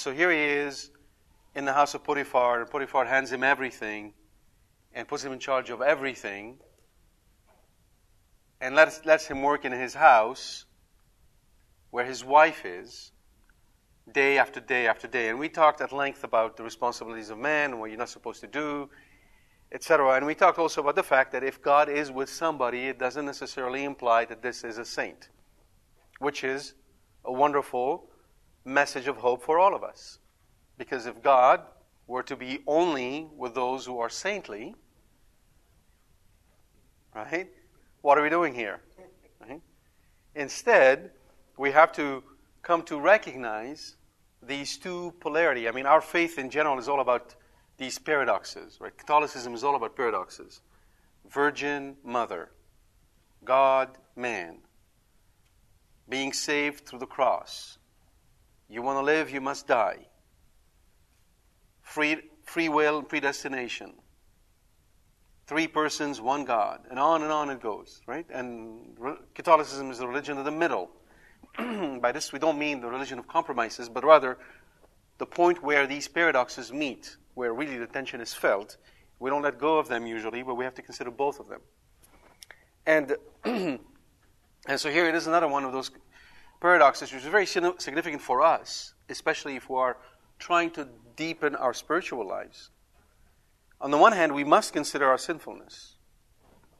So here he is in the house of Potiphar, and Potiphar hands him everything and puts him in charge of everything and lets, lets him work in his house where his wife is day after day after day. And we talked at length about the responsibilities of man and what you're not supposed to do, etc. And we talked also about the fact that if God is with somebody, it doesn't necessarily imply that this is a saint, which is a wonderful message of hope for all of us. Because if God were to be only with those who are saintly, right, what are we doing here? Right? Instead, we have to come to recognize these two polarity. I mean, our faith in general is all about these paradoxes, right? Catholicism is all about paradoxes. Virgin Mother, God, man, being saved through the cross, you want to live, you must die. Free, free will, predestination. Three persons, one God. And on and on it goes, right? And Catholicism is the religion of the middle. By this, we don't mean the religion of compromises, but rather the point where these paradoxes meet, where really the tension is felt. We don't let go of them usually, but we have to consider both of them. And, and so here it is another one of those paradoxes, which is very significant for us, especially if we are trying to deepen our spiritual lives. On the one hand, we must consider our sinfulness.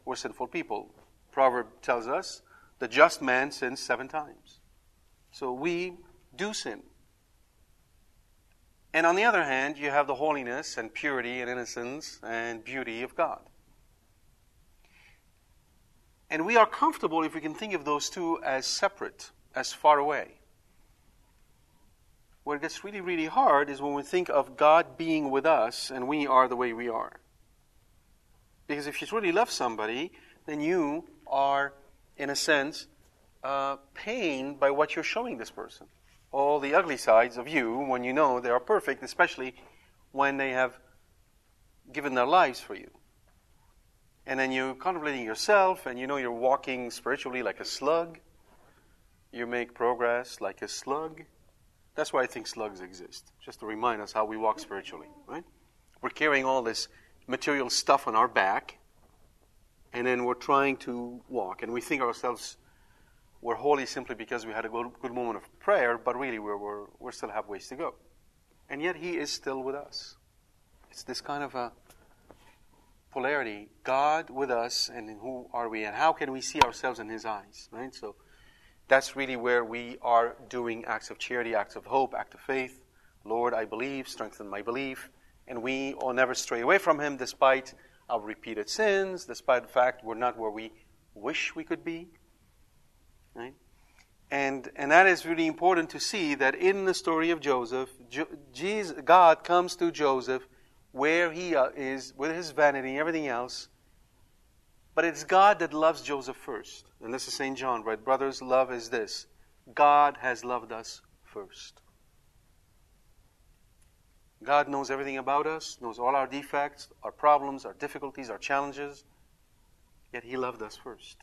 We're sinful people. Proverb tells us the just man sins seven times. So we do sin. And on the other hand, you have the holiness and purity and innocence and beauty of God. And we are comfortable if we can think of those two as separate as far away. Where it gets really, really hard is when we think of God being with us and we are the way we are. Because if you really love somebody, then you are, in a sense, uh, pained by what you're showing this person. All the ugly sides of you when you know they are perfect, especially when they have given their lives for you. And then you're contemplating yourself and you know you're walking spiritually like a slug you make progress like a slug. That's why I think slugs exist, just to remind us how we walk spiritually, right? We're carrying all this material stuff on our back, and then we're trying to walk, and we think ourselves we're holy simply because we had a good, good moment of prayer, but really we're, we're, we still have ways to go. And yet He is still with us. It's this kind of a polarity God with us, and who are we, and how can we see ourselves in His eyes, right? So, that's really where we are doing acts of charity, acts of hope, act of faith. Lord, I believe, strengthen my belief. And we will never stray away from Him despite our repeated sins, despite the fact we're not where we wish we could be. Right? And, and that is really important to see that in the story of Joseph, jo- Jesus, God comes to Joseph where he uh, is with his vanity and everything else, but it's God that loves Joseph first. And this is St. John, right? Brothers, love is this God has loved us first. God knows everything about us, knows all our defects, our problems, our difficulties, our challenges, yet He loved us first.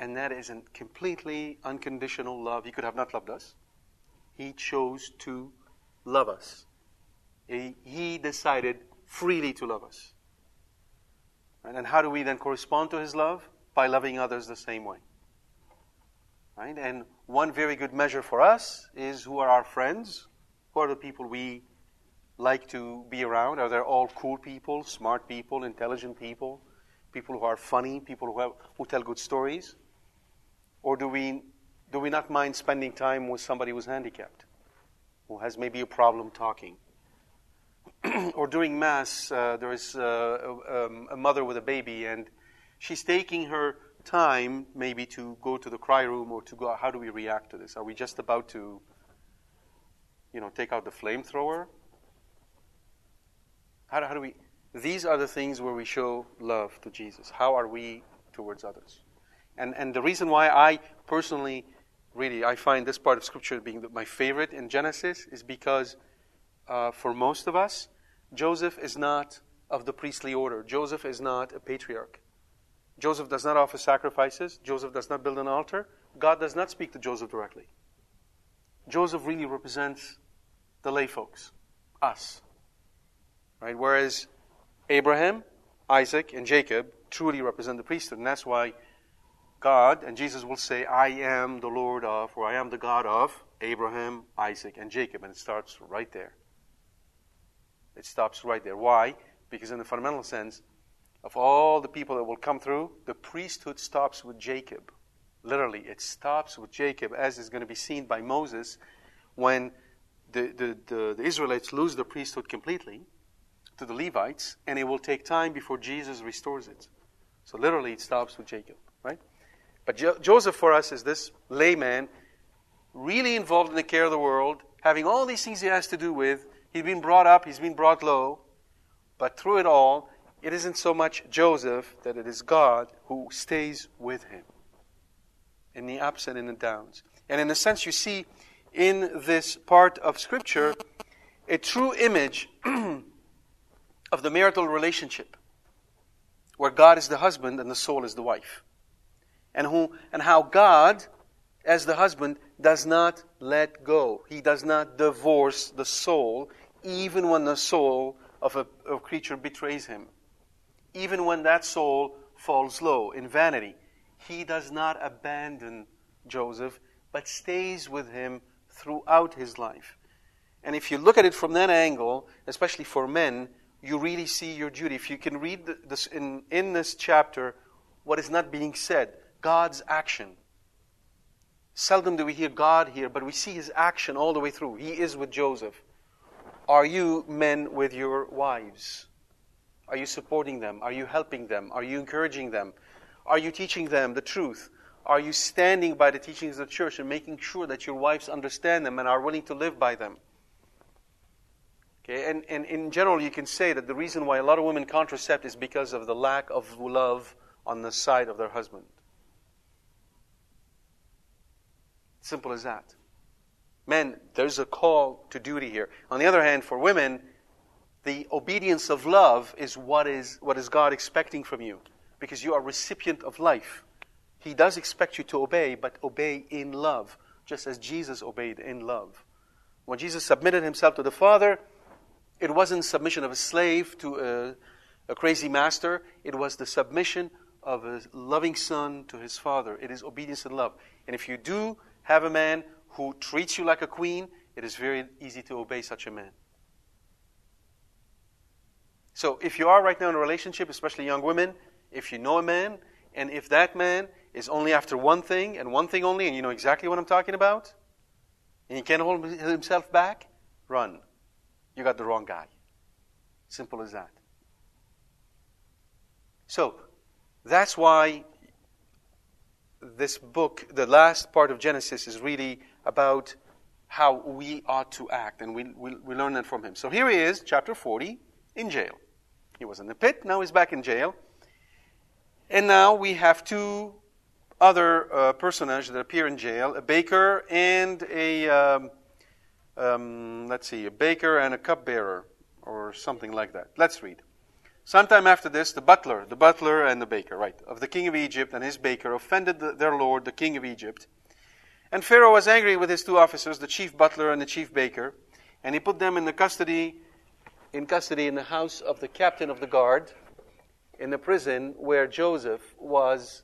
And that is a completely unconditional love. He could have not loved us. He chose to love us. He, he decided freely to love us. And how do we then correspond to His love? by loving others the same way. Right? And one very good measure for us is who are our friends? Who are the people we like to be around? Are they all cool people, smart people, intelligent people, people who are funny, people who, have, who tell good stories? Or do we, do we not mind spending time with somebody who's handicapped, who has maybe a problem talking? or during Mass, uh, there is uh, um, a mother with a baby, and she's taking her time maybe to go to the cry room or to go. How do we react to this? Are we just about to, you know, take out the flamethrower? How do, how do we? These are the things where we show love to Jesus. How are we towards others? And and the reason why I personally, really, I find this part of Scripture being my favorite in Genesis is because, uh, for most of us, Joseph is not of the priestly order. Joseph is not a patriarch. Joseph does not offer sacrifices. Joseph does not build an altar. God does not speak to Joseph directly. Joseph really represents the lay folks, us. Right? Whereas Abraham, Isaac, and Jacob truly represent the priesthood. And that's why God and Jesus will say, I am the Lord of, or I am the God of Abraham, Isaac, and Jacob. And it starts right there. It stops right there. Why? Because, in the fundamental sense, of all the people that will come through, the priesthood stops with Jacob. Literally, it stops with Jacob, as is going to be seen by Moses when the, the, the, the Israelites lose the priesthood completely to the Levites, and it will take time before Jesus restores it. So, literally, it stops with Jacob, right? But jo- Joseph, for us, is this layman, really involved in the care of the world, having all these things he has to do with. He's been brought up, he's been brought low, but through it all, it isn't so much Joseph that it is God who stays with him in the ups and in the downs. And in a sense, you see in this part of Scripture a true image of the marital relationship where God is the husband and the soul is the wife. And, who, and how God, as the husband, does not let go. He does not divorce the soul, even when the soul of a, a creature betrays him even when that soul falls low in vanity. He does not abandon Joseph, but stays with him throughout his life. And if you look at it from that angle, especially for men, you really see your duty. If you can read this in, in this chapter, what is not being said, God's action. Seldom do we hear God here, but we see his action all the way through. He is with Joseph. Are you men with your wives? Are you supporting them? Are you helping them? Are you encouraging them? Are you teaching them the truth? Are you standing by the teachings of the church and making sure that your wives understand them and are willing to live by them? Okay, and, and in general, you can say that the reason why a lot of women contracept is because of the lack of love on the side of their husband. Simple as that. Men, there's a call to duty here. On the other hand, for women, the obedience of love is what is what is God expecting from you because you are recipient of life. He does expect you to obey, but obey in love, just as Jesus obeyed in love. When Jesus submitted himself to the Father, it wasn't submission of a slave to a, a crazy master, it was the submission of a loving son to his father. It is obedience and love. And if you do have a man who treats you like a queen, it is very easy to obey such a man. So if you are right now in a relationship, especially young women, if you know a man, and if that man is only after one thing and one thing only, and you know exactly what I'm talking about, and he can't hold himself back, run. You got the wrong guy. Simple as that. So, that's why this book, the last part of Genesis, is really about how we ought to act, and we, we, we learn that from him. So here he is, chapter 40 in jail. He was in the pit, now he's back in jail. And now we have two other uh, personages that appear in jail a baker and a, um, um, let's see, a baker and a cupbearer, or something like that. Let's read. Sometime after this, the butler, the butler and the baker, right, of the king of Egypt and his baker offended the, their lord, the king of Egypt. And Pharaoh was angry with his two officers, the chief butler and the chief baker, and he put them in the custody in custody in the house of the captain of the guard in the prison where Joseph was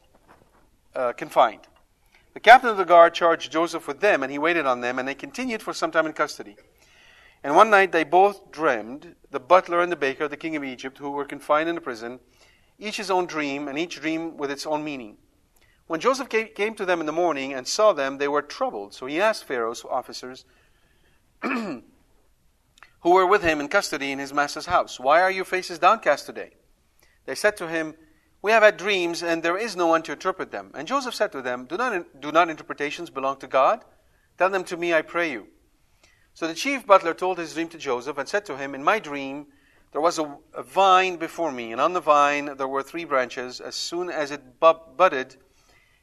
uh, confined. The captain of the guard charged Joseph with them, and he waited on them, and they continued for some time in custody. And one night they both dreamed, the butler and the baker, the king of Egypt, who were confined in the prison, each his own dream, and each dream with its own meaning. When Joseph came to them in the morning and saw them, they were troubled. So he asked Pharaoh's officers, who were with him in custody in his master's house, Why are your faces downcast today? They said to him, We have had dreams, and there is no one to interpret them. And Joseph said to them, Do not, do not interpretations belong to God? Tell them to me, I pray you. So the chief butler told his dream to Joseph and said to him, In my dream, there was a, a vine before me, and on the vine there were three branches. As soon as it budded,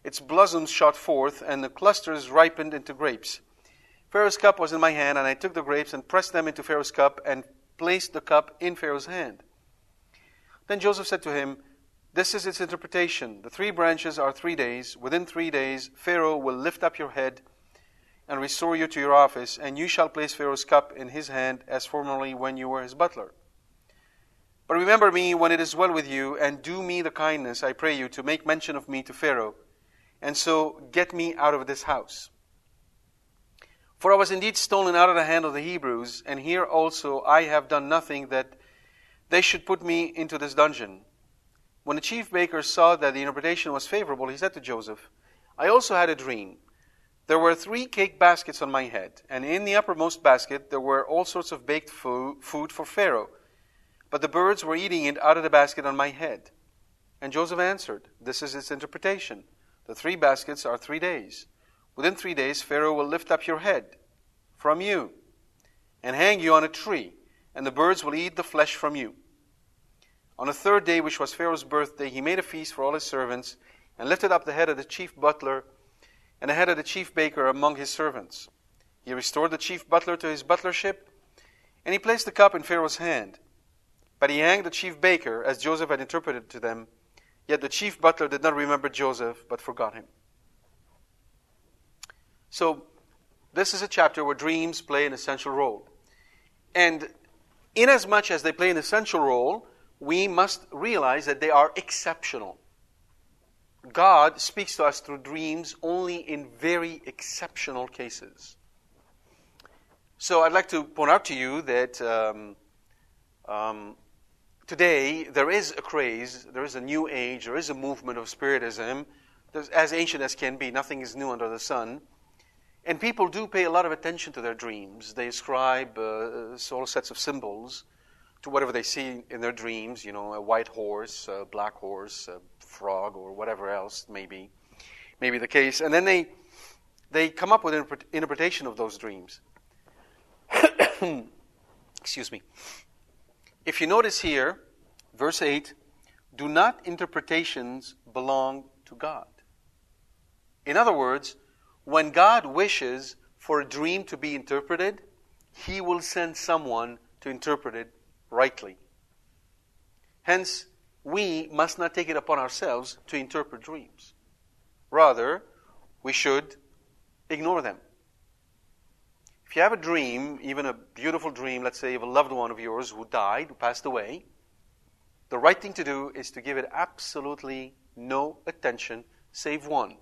its blossoms shot forth, and the clusters ripened into grapes. Pharaoh's cup was in my hand, and I took the grapes and pressed them into Pharaoh's cup and placed the cup in Pharaoh's hand. Then Joseph said to him, This is its interpretation. The three branches are three days. Within three days, Pharaoh will lift up your head and restore you to your office, and you shall place Pharaoh's cup in his hand as formerly when you were his butler. But remember me when it is well with you, and do me the kindness, I pray you, to make mention of me to Pharaoh and so get me out of this house. For I was indeed stolen out of the hand of the Hebrews, and here also I have done nothing that they should put me into this dungeon. When the chief baker saw that the interpretation was favorable, he said to Joseph, I also had a dream. There were three cake baskets on my head, and in the uppermost basket there were all sorts of baked food for Pharaoh. But the birds were eating it out of the basket on my head. And Joseph answered, This is its interpretation. The three baskets are three days. Within three days, Pharaoh will lift up your head from you and hang you on a tree, and the birds will eat the flesh from you. On the third day, which was Pharaoh's birthday, he made a feast for all his servants and lifted up the head of the chief butler and the head of the chief baker among his servants. He restored the chief butler to his butlership, and he placed the cup in Pharaoh's hand. But he hanged the chief baker, as Joseph had interpreted to them, Yet the chief butler did not remember Joseph, but forgot him. So, this is a chapter where dreams play an essential role. And inasmuch as they play an essential role, we must realize that they are exceptional. God speaks to us through dreams only in very exceptional cases. So I'd like to point out to you that um, um, today there is a craze, there is a new age, there is a movement of Spiritism, as ancient as can be. Nothing is new under the sun. And people do pay a lot of attention to their dreams. They ascribe uh, all sets of symbols to whatever they see in their dreams, you know, a white horse, a black horse, a frog, or whatever else may be, may be the case. And then they, they come up with an interpretation of those dreams. Excuse me. If you notice here, verse 8, do not interpretations belong to God? In other words, when God wishes for a dream to be interpreted, He will send someone to interpret it rightly. Hence, we must not take it upon ourselves to interpret dreams. Rather, we should ignore them. If you have a dream, even a beautiful dream, let's say of a loved one of yours who died, who passed away, the right thing to do is to give it absolutely no attention save one.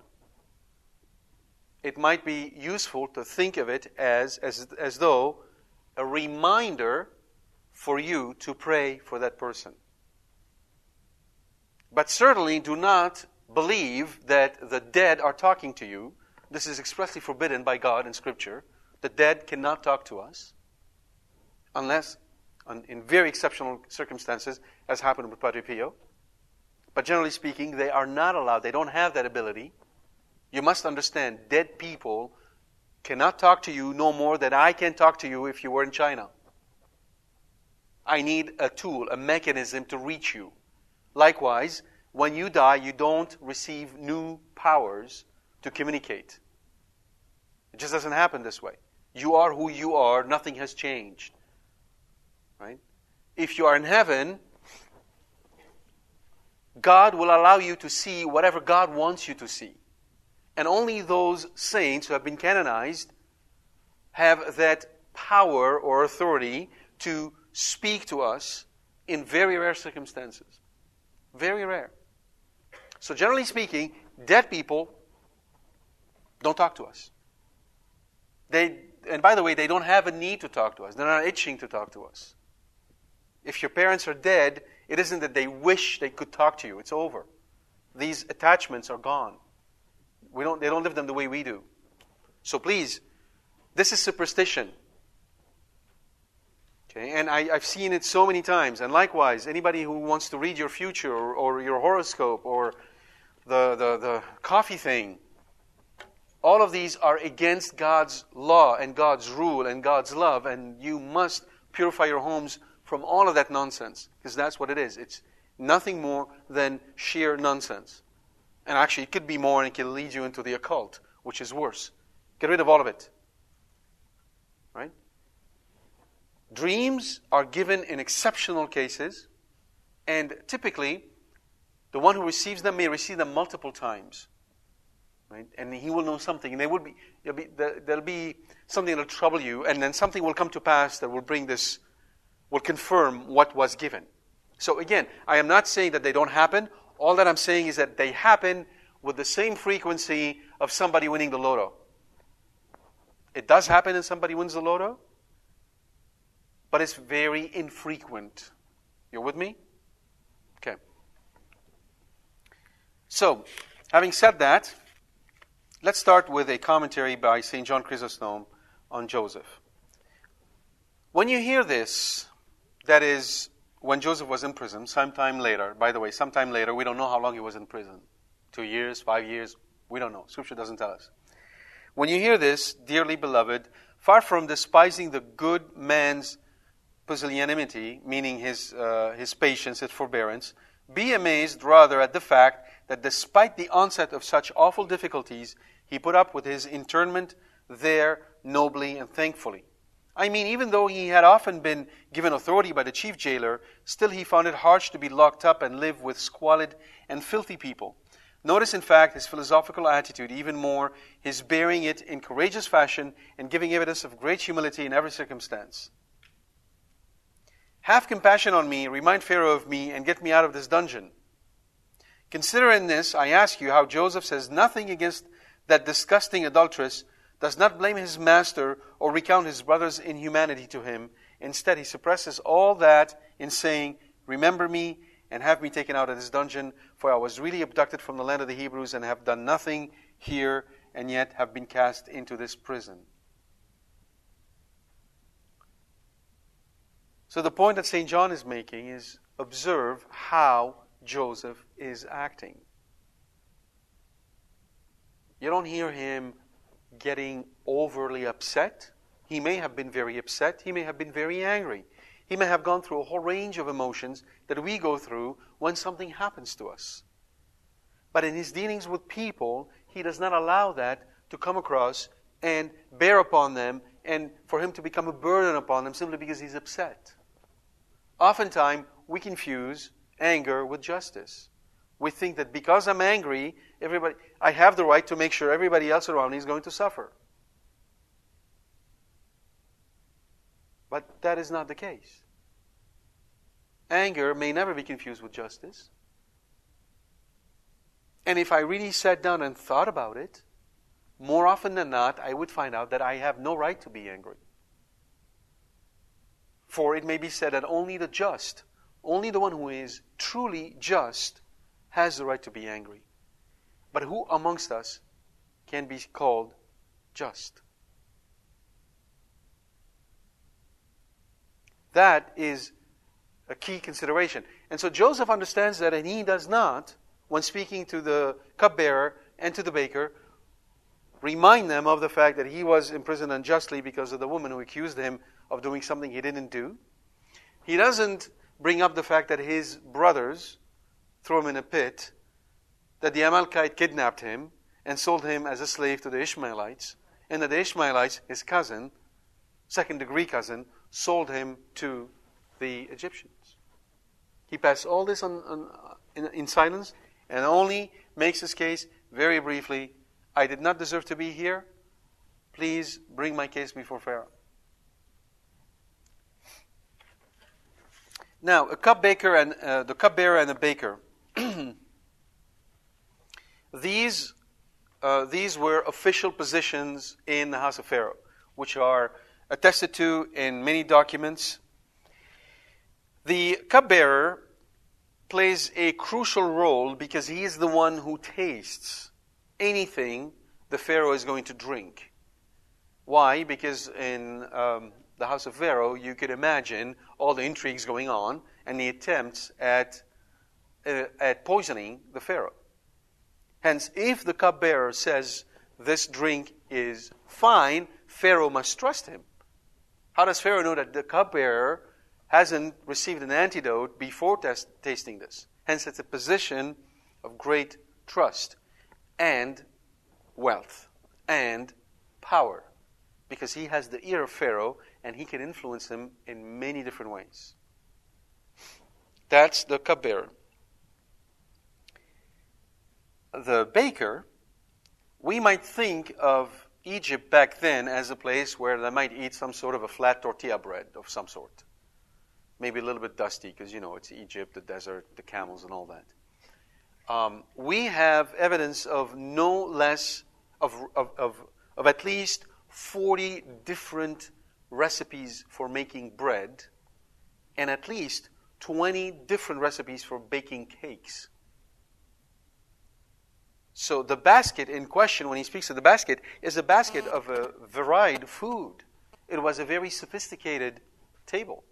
It might be useful to think of it as, as, as though a reminder for you to pray for that person. But certainly do not believe that the dead are talking to you. This is expressly forbidden by God in Scripture. The dead cannot talk to us unless in very exceptional circumstances, as happened with Padre Pio. But generally speaking, they are not allowed. They don't have that ability. You must understand, dead people cannot talk to you no more than I can talk to you if you were in China. I need a tool, a mechanism to reach you. Likewise, when you die, you don't receive new powers to communicate. It just doesn't happen this way. You are who you are, nothing has changed. Right? If you are in heaven, God will allow you to see whatever God wants you to see. And only those saints who have been canonized have that power or authority to speak to us in very rare circumstances. Very rare. So, generally speaking, dead people don't talk to us. They, and by the way, they don't have a need to talk to us. They're not itching to talk to us. If your parents are dead, it isn't that they wish they could talk to you. It's over. These attachments are gone. We don't, they don't live them the way we do. So please, this is superstition. Okay, and I, have seen it so many times. And likewise, anybody who wants to read your future or, or your horoscope or the, the, the coffee thing, all of these are against God's law and God's rule and God's love, and you must purify your homes from all of that nonsense, because that's what it is. It's nothing more than sheer nonsense. And actually, it could be more, and it can lead you into the occult, which is worse. Get rid of all of it. Right? Dreams are given in exceptional cases, and typically, the one who receives them may receive them multiple times. Right? And he will know something, and there will be, there'll be, there'll be something that will trouble you, and then something will come to pass that will bring this, will confirm what was given. So again, I am not saying that they don't happen. All that I'm saying is that they happen with the same frequency of somebody winning the lotto. It does happen that somebody wins the lotto, but it's very infrequent. You're with me? Okay. So, having said that, let's start with a commentary by St. John Chrysostom on Joseph. When you hear this, that is, when Joseph was in prison, sometime later, by the way, sometime later, we don't know how long he was in prison two years, five years, we don't know. Scripture doesn't tell us. When you hear this, dearly beloved, far from despising the good man's pusillanimity, meaning his, uh, his patience, his forbearance, be amazed rather at the fact that despite the onset of such awful difficulties, he put up with his internment there nobly and thankfully. I mean, even though he had often been given authority by the chief jailer, still he found it harsh to be locked up and live with squalid and filthy people. Notice, in fact, his philosophical attitude, even more, his bearing it in courageous fashion and giving evidence of great humility in every circumstance. Have compassion on me, remind Pharaoh of me, and get me out of this dungeon. Considering this, I ask you how Joseph says nothing against that disgusting adulteress, does not blame his master or recount his brother's inhumanity to him. Instead, he suppresses all that in saying, Remember me and have me taken out of this dungeon, for I was really abducted from the land of the Hebrews and have done nothing here, and yet have been cast into this prison. So the point that St. John is making is observe how Joseph is acting. You don't hear him getting overly upset. He may have been very upset. He may have been very angry. He may have gone through a whole range of emotions that we go through when something happens to us. But in his dealings with people, he does not allow that to come across and bear upon them and for him to become a burden upon them simply because he's upset. Oftentimes, we confuse anger with justice. We think that because I'm angry, everybody I have the right to make sure everybody else around me is going to suffer. But that is not the case. Anger may never be confused with justice. And if I really sat down and thought about it, more often than not, I would find out that I have no right to be angry. For it may be said that only the just, only the one who is truly just, has the right to be angry. But who amongst us can be called just? That is a key consideration. And so Joseph understands that, and he does not, when speaking to the cupbearer and to the baker, remind them of the fact that he was imprisoned unjustly because of the woman who accused him of doing something he didn't do. He doesn't bring up the fact that his brothers threw him in a pit, that the Amalekite kidnapped him and sold him as a slave to the Ishmaelites, and that the Ishmaelites, his cousin, second degree cousin, sold him to the Egyptians. He passed all this on, on, in, in silence and only makes his case very briefly I did not deserve to be here. Please bring my case before Pharaoh. Now, a cupbaker and uh, the cupbearer and a baker. these, uh, these were official positions in the house of Pharaoh, which are attested to in many documents. The cupbearer plays a crucial role because he is the one who tastes anything the Pharaoh is going to drink. Why? Because in um, the house of Pharaoh, you could imagine all the intrigues going on and the attempts at, uh, at poisoning the Pharaoh. Hence, if the cupbearer says this drink is fine, Pharaoh must trust him. How does Pharaoh know that the cupbearer hasn't received an antidote before tasting this? Hence, it's a position of great trust and wealth and power because he has the ear of Pharaoh and he can influence him in many different ways. That's the cupbearer. The baker, we might think of Egypt back then as a place where they might eat some sort of a flat tortilla bread of some sort. Maybe a little bit dusty because, you know, it's Egypt, the desert, the camels, and all that. Um, we have evidence of no less, of, of, of, of at least 40 different recipes for making bread and at least 20 different recipes for baking cakes. So the basket in question, when he speaks of the basket, is a basket of a varied food. It was a very sophisticated table.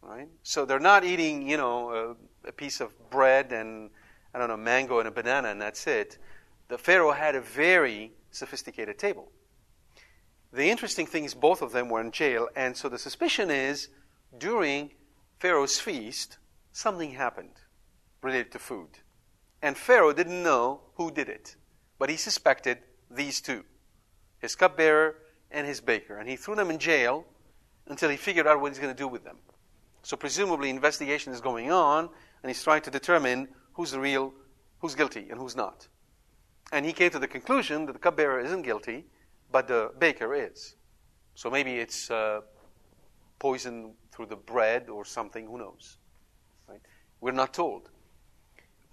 Right? So they're not eating, you know, a, a piece of bread and, I don't know, mango and a banana and that's it. The Pharaoh had a very sophisticated table. The interesting thing is both of them were in jail, and so the suspicion is during Pharaoh's feast, something happened related to food. And Pharaoh didn't know who did it, but he suspected these two his cupbearer and his baker. And he threw them in jail until he figured out what he's going to do with them. So presumably investigation is going on, and he's trying to determine who's real, who's guilty and who's not. And he came to the conclusion that the cupbearer isn't guilty, but the baker is. So maybe it's uh, poison through the bread or something, who knows? Right? We're not told.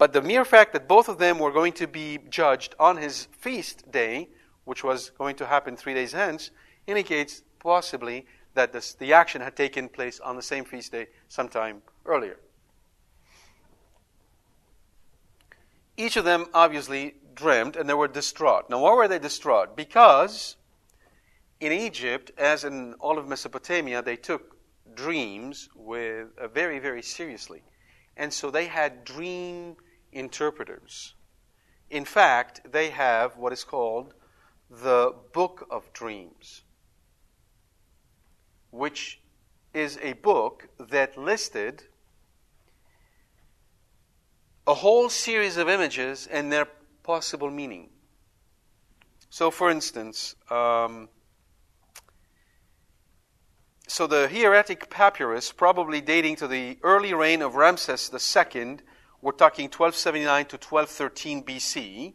But the mere fact that both of them were going to be judged on his feast day, which was going to happen three days hence, indicates possibly that this, the action had taken place on the same feast day sometime earlier. Each of them obviously dreamed and they were distraught. Now, why were they distraught? Because in Egypt, as in all of Mesopotamia, they took dreams with uh, very, very seriously. And so they had dream interpreters. In fact, they have what is called the Book of Dreams, which is a book that listed a whole series of images and their possible meaning. So, for instance, um, so the hieratic papyrus, probably dating to the early reign of Ramses II, we're talking 1279 to 1213 BC,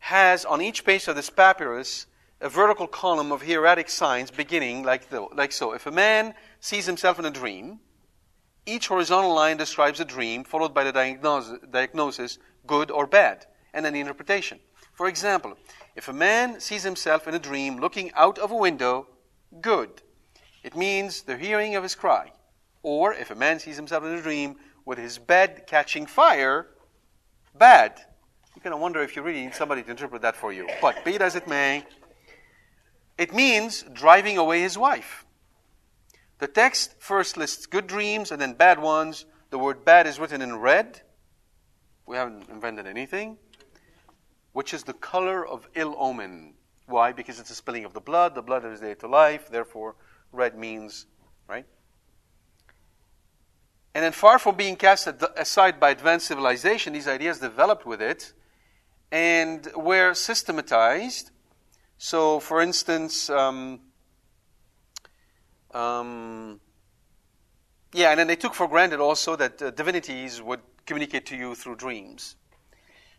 has on each page of this papyrus a vertical column of hieratic signs beginning like, the, like so. If a man sees himself in a dream, each horizontal line describes a dream, followed by the diagnosis, diagnosis good or bad, and then the interpretation. For example, if a man sees himself in a dream looking out of a window, good. It means the hearing of his cry. Or if a man sees himself in a dream with his bed catching fire, bad. You kind of wonder if you really need somebody to interpret that for you. But be it as it may, it means driving away his wife. The text first lists good dreams and then bad ones. The word bad is written in red. We haven't invented anything which is the color of ill omen. Why? Because it's a spilling of the blood. The blood is there to life. Therefore, red means, right? And then, far from being cast aside by advanced civilization, these ideas developed with it and were systematized. So, for instance, um, um, yeah, and then they took for granted also that uh, divinities would communicate to you through dreams.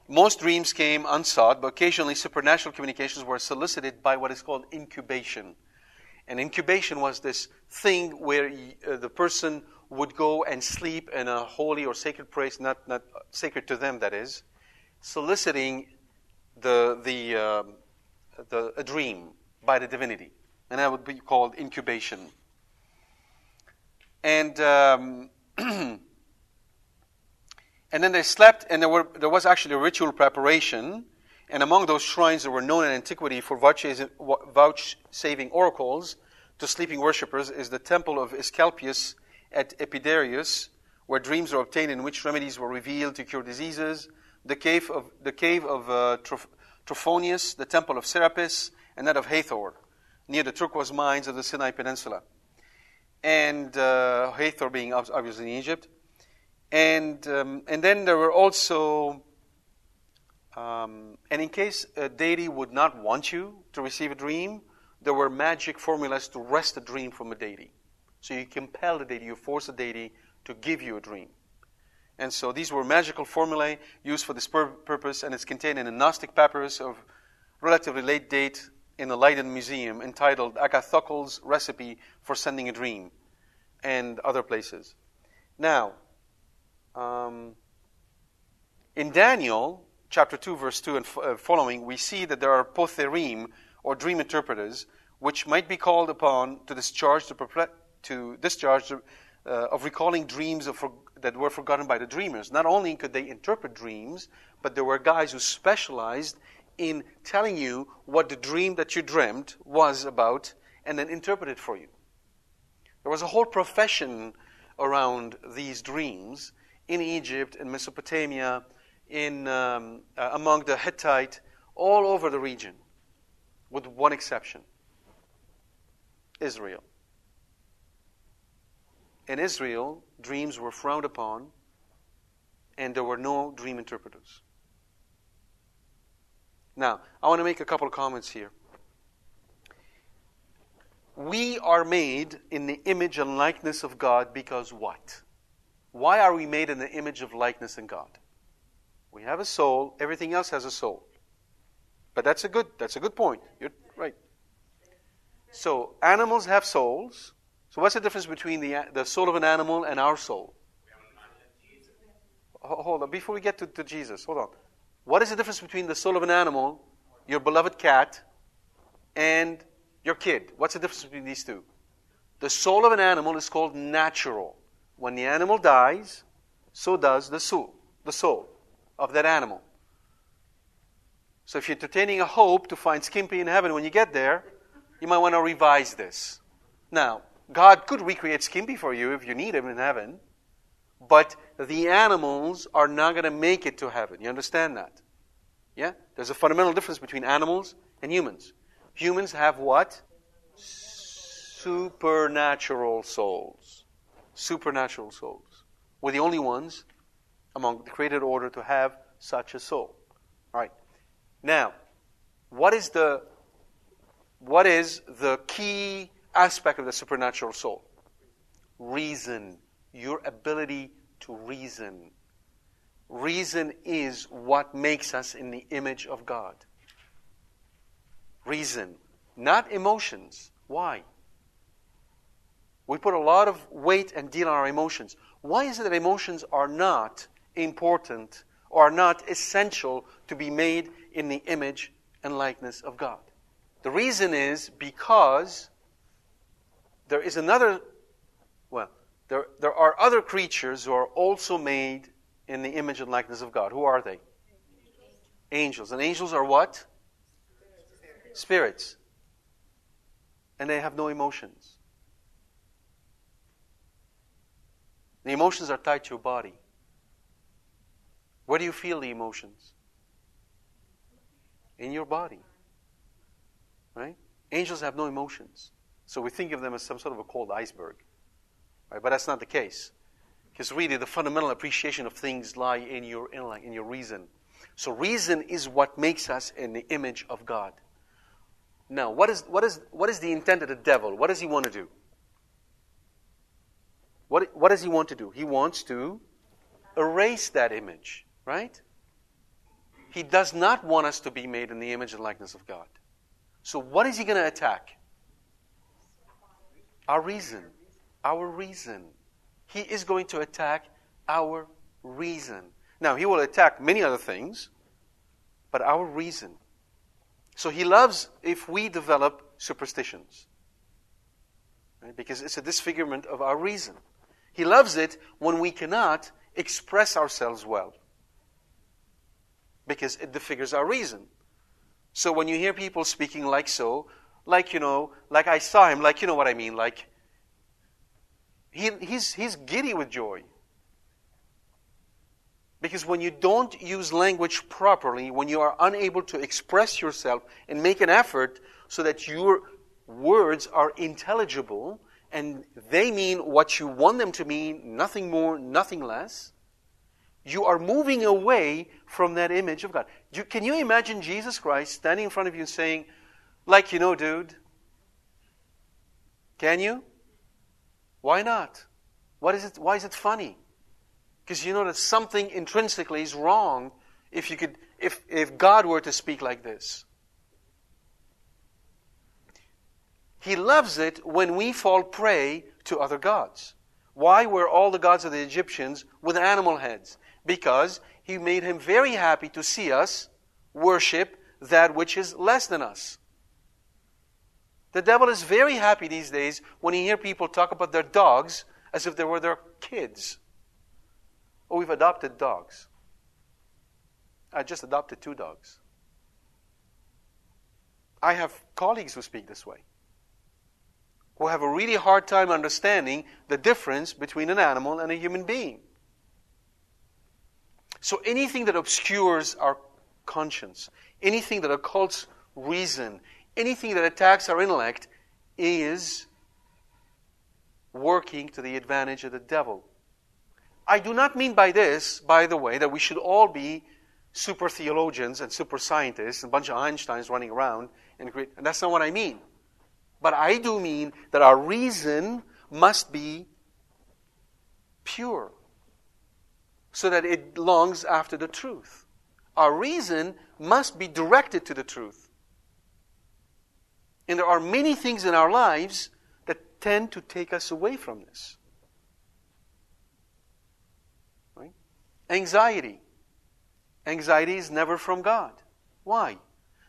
Most dreams came unsought, but occasionally supernatural communications were solicited by what is called incubation. And incubation was this thing where uh, the person would go and sleep in a holy or sacred place, not, not sacred to them, that is, soliciting the, the, uh, the, a dream by the divinity. And that would be called incubation. And, um, and then they slept, and there, were, there was actually a ritual preparation. And among those shrines that were known in antiquity for vouchsafing oracles to sleeping worshippers is the temple of Asclepius at Epidaurus, where dreams were obtained in which remedies were revealed to cure diseases, the cave of, the cave of uh, Trophonius, the temple of Serapis, and that of Hathor, near the turquoise mines of the Sinai Peninsula. And uh, Hathor being obviously in Egypt. And, um, and then there were also, um, and in case a deity would not want you to receive a dream, there were magic formulas to wrest a dream from a deity. So you compel the deity, you force the deity to give you a dream. And so these were magical formulae used for this pur- purpose, and it's contained in a Gnostic papyrus of relatively late date in the Leiden Museum entitled Agathocles Recipe for Sending a Dream, and other places. Now, um, in Daniel chapter 2, verse 2 and f- uh, following, we see that there are potherim, or dream interpreters, which might be called upon to discharge the, perple- to discharge uh, of recalling dreams of that were forgotten by the dreamers. Not only could they interpret dreams, but there were guys who specialized in telling you what the dream that you dreamt was about and then interpret it for you. There was a whole profession around these dreams in Egypt, in Mesopotamia, in, um, uh, among the Hittite, all over the region, with one exception Israel. In Israel, dreams were frowned upon, and there were no dream interpreters. Now, I want to make a couple of comments here. We are made in the image and likeness of God because what? Why are we made in the image of likeness in God? We have a soul, everything else has a soul. But that's a good that's a good point. You're right. So animals have souls, so, what's the difference between the, the soul of an animal and our soul? Hold on. Before we get to, to Jesus, hold on. What is the difference between the soul of an animal, your beloved cat, and your kid? What's the difference between these two? The soul of an animal is called natural. When the animal dies, so does the soul, the soul of that animal. So if you're entertaining a hope to find Skimpy in heaven when you get there, you might want to revise this. Now, God could recreate Skimpy for you if you need him in heaven, but the animals are not going to make it to heaven. You understand that? Yeah? There's a fundamental difference between animals and humans. Humans have what? Supernatural souls. Supernatural souls. We're the only ones among the created order to have such a soul. All right. Now, what is the what is the key aspect of the supernatural soul reason, your ability to reason. Reason is what makes us in the image of God. Reason, not emotions. Why? We put a lot of weight and deal on our emotions. Why is it that emotions are not important or are not essential to be made in the image and likeness of God? The reason is because there is another, well, there, there are other creatures who are also made in the image and likeness of God. Who are they? Angels. And angels are what? Spirits. And they have no emotions. The emotions are tied to your body. Where do you feel the emotions? In your body. Right? Angels have no emotions. So we think of them as some sort of a cold iceberg. Right? But that's not the case. Because really, the fundamental appreciation of things lie in your intellect, in your reason. So reason is what makes us in the image of God. Now, what is, what is, what is the intent of the devil? What does he want to do? What, what does he want to do? He wants to erase that image, right? He does not want us to be made in the image and likeness of God. So, what is he going to attack? Our reason. Our reason. He is going to attack our reason. Now, he will attack many other things, but our reason. So he loves if we develop superstitions. Right? Because it's a disfigurement of our reason. He loves it when we cannot express ourselves well. Because it disfigures our reason. So when you hear people speaking like so, like, you know, like I saw him, like, you know what I mean, like, he, he's, he's giddy with joy. Because when you don't use language properly, when you are unable to express yourself and make an effort so that your words are intelligible and they mean what you want them to mean, nothing more, nothing less, you are moving away from that image of God. You, can you imagine Jesus Christ standing in front of you and saying, like, you know, dude? Can you? Why not? What is it, why is it funny? Because you know that something intrinsically is wrong if you could if if God were to speak like this. He loves it when we fall prey to other gods. Why were all the gods of the Egyptians with animal heads? Because he made him very happy to see us worship that which is less than us. The devil is very happy these days when he hears people talk about their dogs as if they were their kids. Oh, we've adopted dogs. I just adopted two dogs. I have colleagues who speak this way, who have a really hard time understanding the difference between an animal and a human being. So anything that obscures our conscience, anything that occults reason, anything that attacks our intellect is working to the advantage of the devil. I do not mean by this, by the way, that we should all be super theologians and super scientists, and a bunch of Einsteins running around, and, and that's not what I mean. But I do mean that our reason must be pure, so that it longs after the truth. Our reason must be directed to the truth. And there are many things in our lives that tend to take us away from this. Right? Anxiety. Anxiety is never from God. Why?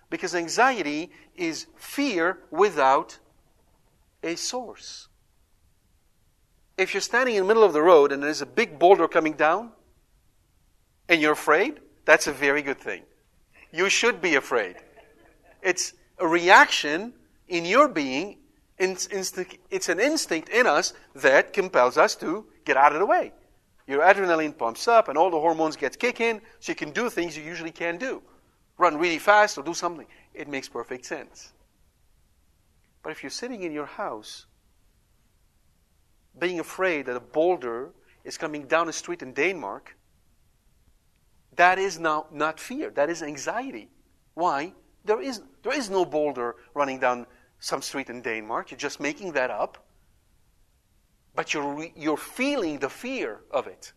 Because anxiety is fear without a source. If you're standing in the middle of the road and there's a big boulder coming down and you're afraid, that's a very good thing. You should be afraid. It's a reaction in your being. It's an instinct in us that compels us to get out of the way. Your adrenaline pumps up and all the hormones get kicking, so you can do things you usually can't do. Run really fast or do something. It makes perfect sense. But if you're sitting in your house, being afraid that a boulder is coming down a street in Denmark, that is now not fear. That is anxiety. Why? There is, there is no boulder running down some street in Denmark. You're just making that up but you're, you're feeling the fear of it.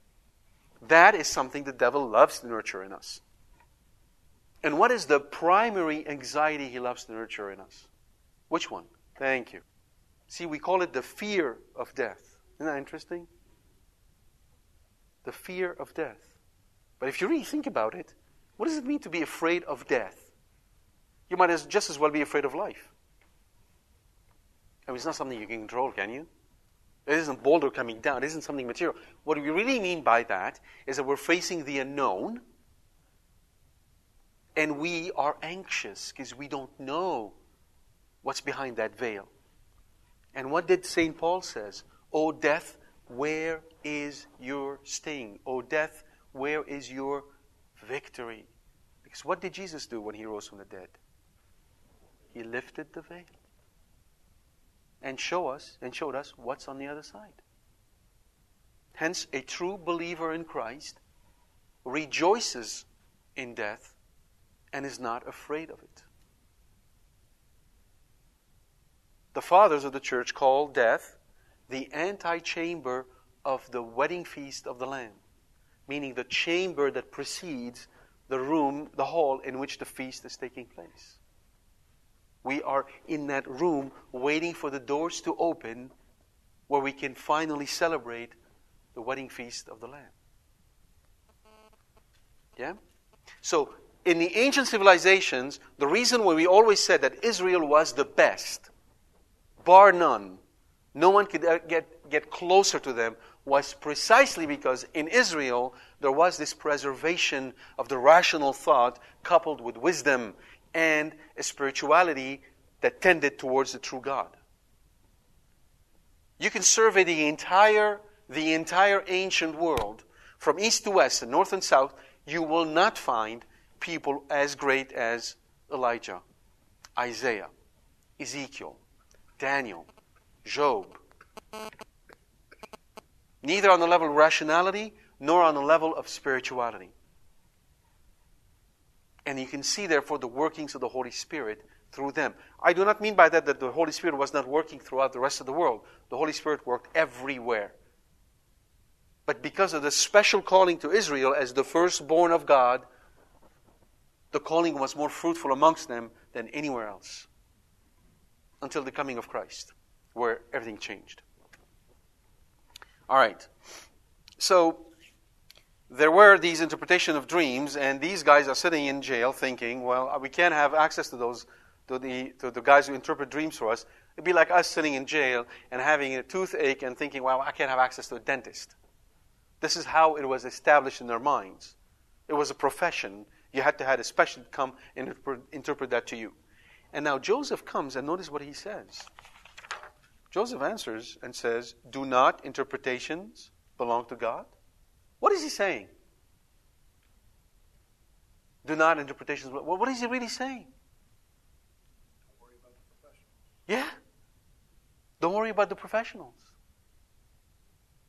That is something the devil loves to nurture in us. And what is the primary anxiety he loves to nurture in us? Which one? Thank you. See, we call it the fear of death. Isn't that interesting? The fear of death. But if you really think about it, what does it mean to be afraid of death? You might as, just as well be afraid of life. I mean, it's not something you can control, can you? It isn't boulder coming down. It isn't something material. What we really mean by that is that we're facing the unknown and we are anxious because we don't know what's behind that veil. And what did St. Paul says? O death, where is your sting? O death, where is your victory? Because what did Jesus do when he rose from the dead? He lifted the veil and show us and showed us what's on the other side. Hence, a true believer in Christ rejoices in death and is not afraid of it. The fathers of the church call death the antechamber of the wedding feast of the Lamb, meaning the chamber that precedes the room, the hall in which the feast is taking place. We are in that room waiting for the doors to open where we can finally celebrate the wedding feast of the Lamb. Yeah? So, in the ancient civilizations, the reason why we always said that Israel was the best, bar none, no one could get, get closer to them, was precisely because in Israel there was this preservation of the rational thought coupled with wisdom and a spirituality that tended towards the true God. You can survey the entire, the entire ancient world from east to west and north and south. You will not find people as great as Elijah, Isaiah, Ezekiel, Daniel, Job. Neither on the level of rationality nor on the level of spirituality. And you can see, therefore, the workings of the Holy Spirit through them. I do not mean by that that the Holy Spirit was not working throughout the rest of the world. The Holy Spirit worked everywhere. But because of the special calling to Israel as the firstborn of God, the calling was more fruitful amongst them than anywhere else until the coming of Christ, where everything changed. All right. So there were these interpretation of dreams, and these guys are sitting in jail thinking, well, we can't have access to those to the to the guys who interpret dreams for us. It'd be like us sitting in jail and having a toothache and thinking, well, I can't have access to a dentist. This is how it was established in their minds. It was a profession you had to have a specialist come and interpret that to you. And now Joseph comes and notice what he says. Joseph answers and says, Do not interpretations belong to God? What is he saying? Do not interpretations. What is he really saying? Yeah. Don't worry about the professionals.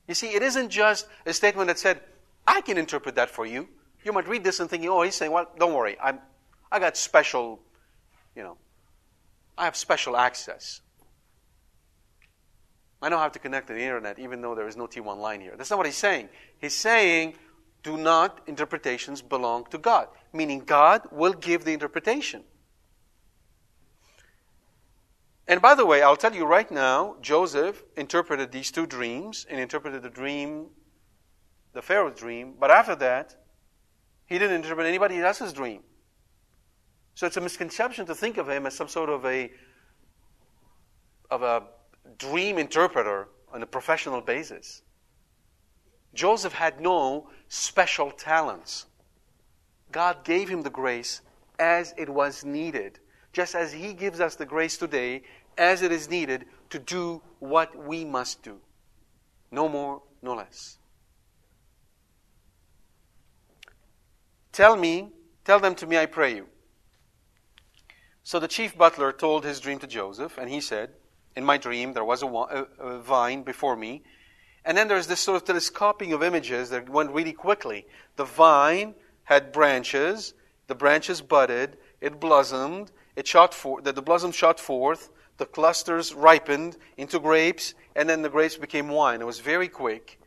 You see, it isn't just a statement that said, I can interpret that for you. You might read this and think, oh, he's saying, well, don't worry, I'm, I got special, you know, I have special access. I know how to connect to the internet, even though there is no T1 line here. That's not what he's saying. He's saying, do not interpretations belong to God, meaning God will give the interpretation. And by the way, I'll tell you right now, Joseph interpreted these two dreams and interpreted the dream, the Pharaoh's dream, but after that, he didn't interpret anybody else's dream. So it's a misconception to think of him as some sort of a of a dream interpreter on a professional basis. Joseph had no special talents. God gave him the grace as it was needed, just as he gives us the grace today as it is needed to do what we must do. No more, no less. Tell me, tell them to me, I pray you. So the chief butler told his dream to Joseph, and he said, In my dream, there was a, a vine before me. And then there's this sort of telescoping of images that went really quickly. The vine had branches, the branches budded, it blossomed, it shot forth, the blossom shot forth, the clusters ripened into grapes, and then the grapes became wine. It was very quick,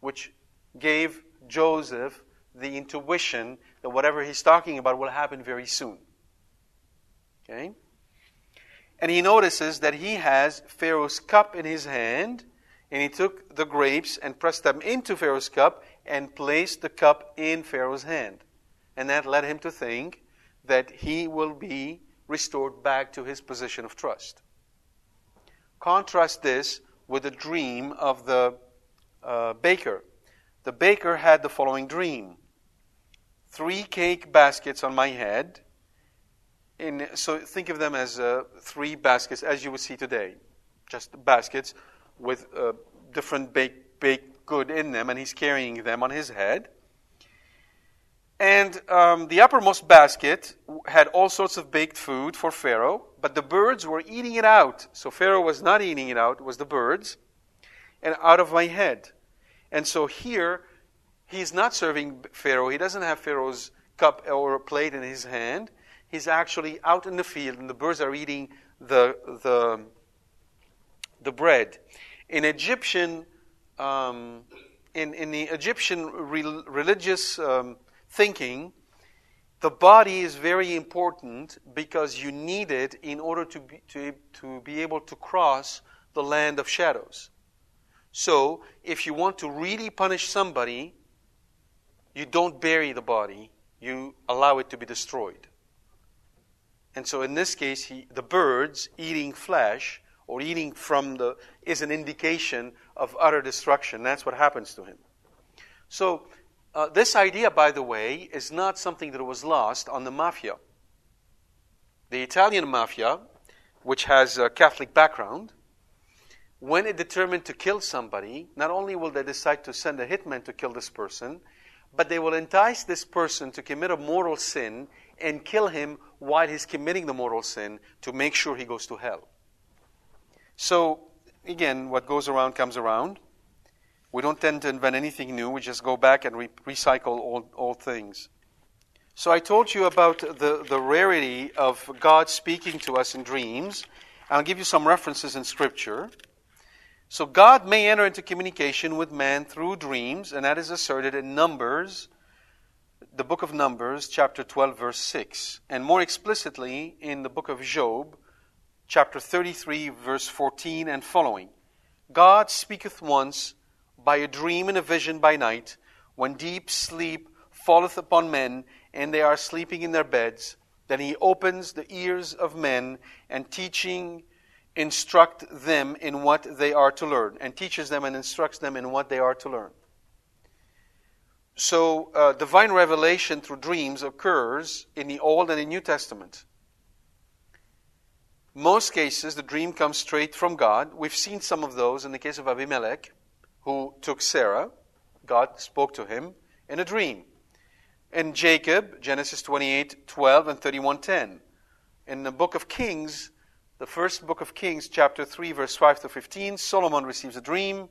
which gave Joseph the intuition that whatever he's talking about will happen very soon. Okay? And he notices that he has Pharaoh's cup in his hand, and he took the grapes and pressed them into Pharaoh's cup and placed the cup in Pharaoh's hand. And that led him to think that he will be restored back to his position of trust. Contrast this with the dream of the uh, baker. The baker had the following dream three cake baskets on my head. In, so think of them as uh, three baskets, as you would see today, just baskets with uh, different baked, baked good in them, and he's carrying them on his head. And um, the uppermost basket had all sorts of baked food for Pharaoh, but the birds were eating it out. So Pharaoh was not eating it out, it was the birds, and out of my head. And so here, He's not serving Pharaoh. He doesn't have Pharaoh's cup or plate in his hand. He's actually out in the field, and the birds are eating the, the, the bread. In Egyptian, um, in, in the Egyptian re- religious um, thinking, the body is very important because you need it in order to be, to, to be able to cross the land of shadows. So, if you want to really punish somebody, you don't bury the body, you allow it to be destroyed. And so in this case, he, the birds eating flesh or eating from the is an indication of utter destruction. That's what happens to him. So uh, this idea, by the way, is not something that was lost on the mafia. The Italian mafia, which has a Catholic background, when it determined to kill somebody, not only will they decide to send a hitman to kill this person, but they will entice this person to commit a mortal sin and kill him while he's committing the mortal sin to make sure he goes to hell. So, again, what goes around comes around. We don't tend to invent anything new, we just go back and re- recycle old, old things. So, I told you about the, the rarity of God speaking to us in dreams. I'll give you some references in Scripture. So God may enter into communication with man through dreams, and that is asserted in Numbers, the book of Numbers, chapter 12, verse 6, and more explicitly in the book of Job, chapter 33, verse 14 and following. God speaketh once by a dream and a vision by night, when deep sleep falleth upon men, and they are sleeping in their beds. Then he opens the ears of men, and teaching instruct them in what they are to learn, and teaches them and instructs them in what they are to learn. So, uh, divine revelation through dreams occurs in the Old and the New Testament. Most cases, the dream comes straight from God. We've seen some of those in the case of Abimelech, who took Sarah. God spoke to him in a dream. In Jacob, Genesis 28 12 and 31 10. In the book of Kings, the first book of Kings, chapter 3, verse 5 to 15, Solomon receives a dream.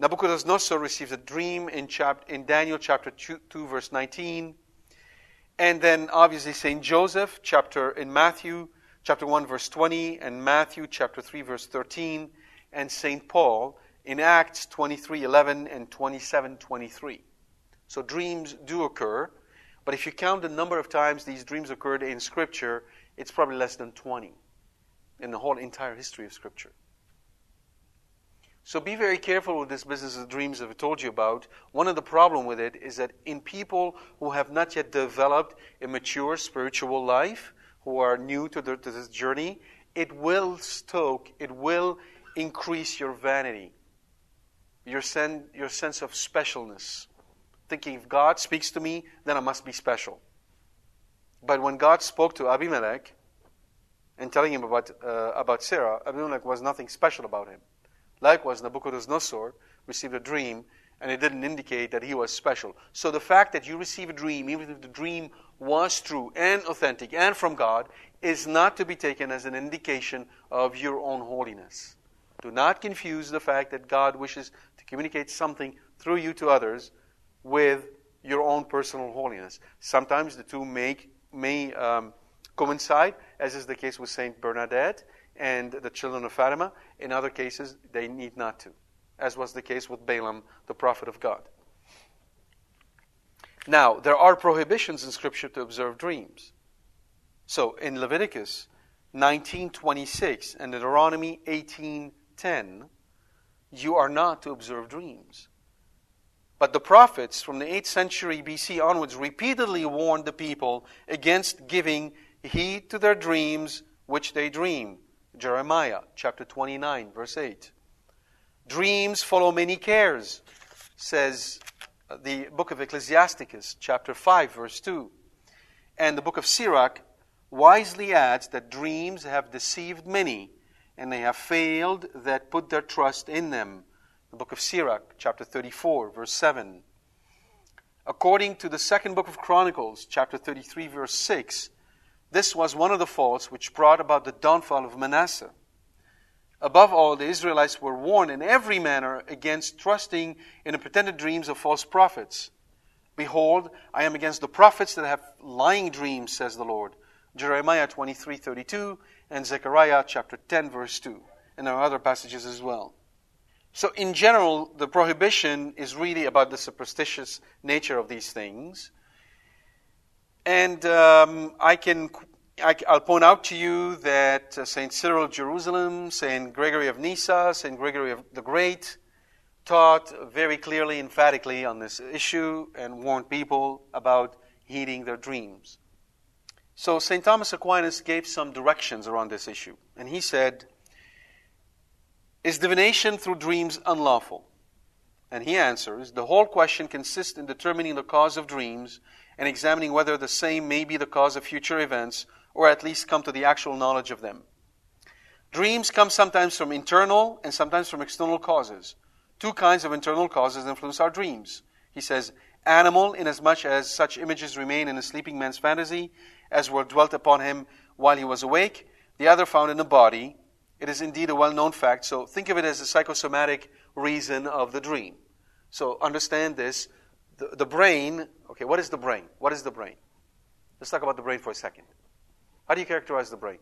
Nebuchadnezzar receives a dream in, chap- in Daniel chapter 2, 2, verse 19. And then obviously St. Joseph, chapter in Matthew, chapter 1, verse 20, and Matthew chapter 3, verse 13, and St. Paul in Acts 23, 11 and 27, 23. So dreams do occur, but if you count the number of times these dreams occurred in Scripture, it's probably less than 20 in the whole entire history of Scripture. So be very careful with this business of dreams that I told you about. One of the problem with it is that in people who have not yet developed a mature spiritual life, who are new to, the, to this journey, it will stoke, it will increase your vanity, your, sen, your sense of specialness. Thinking if God speaks to me, then I must be special. But when God spoke to Abimelech, and telling him about, uh, about Sarah, Abimelech was nothing special about him. Likewise, Nebuchadnezzar received a dream, and it didn't indicate that he was special. So the fact that you receive a dream, even if the dream was true and authentic and from God, is not to be taken as an indication of your own holiness. Do not confuse the fact that God wishes to communicate something through you to others with your own personal holiness. Sometimes the two make, may um, coincide, as is the case with Saint Bernadette and the children of Fatima. In other cases, they need not to, as was the case with Balaam, the prophet of God. Now, there are prohibitions in Scripture to observe dreams. So, in Leviticus 19:26 and Deuteronomy 18:10, you are not to observe dreams. But the prophets from the 8th century BC onwards repeatedly warned the people against giving heed to their dreams which they dream. Jeremiah chapter 29, verse 8. Dreams follow many cares, says uh, the book of Ecclesiasticus, chapter 5, verse 2. And the book of Sirach wisely adds that dreams have deceived many, and they have failed that put their trust in them. The book of Sirach, chapter 34, verse 7. According to the second book of Chronicles, chapter 33, verse 6, this was one of the faults which brought about the downfall of Manasseh. Above all, the Israelites were warned in every manner against trusting in the pretended dreams of false prophets. Behold, I am against the prophets that have lying dreams, says the Lord. Jeremiah 23 32 and Zechariah chapter 10, verse 2. And there are other passages as well. So, in general, the prohibition is really about the superstitious nature of these things. And um, I can, I, will point out to you that uh, St. Cyril of Jerusalem, St. Gregory of Nyssa, St. Gregory of the Great taught very clearly, emphatically on this issue and warned people about heeding their dreams. So St. Thomas Aquinas gave some directions around this issue. And he said, Is divination through dreams unlawful? And he answers, The whole question consists in determining the cause of dreams and examining whether the same may be the cause of future events or at least come to the actual knowledge of them. Dreams come sometimes from internal and sometimes from external causes. Two kinds of internal causes influence our dreams. He says, animal, inasmuch as such images remain in a sleeping man's fantasy, as were dwelt upon him while he was awake. The other found in the body. It is indeed a well known fact, so think of it as a psychosomatic reason of the dream. So understand this. The, the brain, okay, what is the brain? What is the brain? Let's talk about the brain for a second. How do you characterize the brain?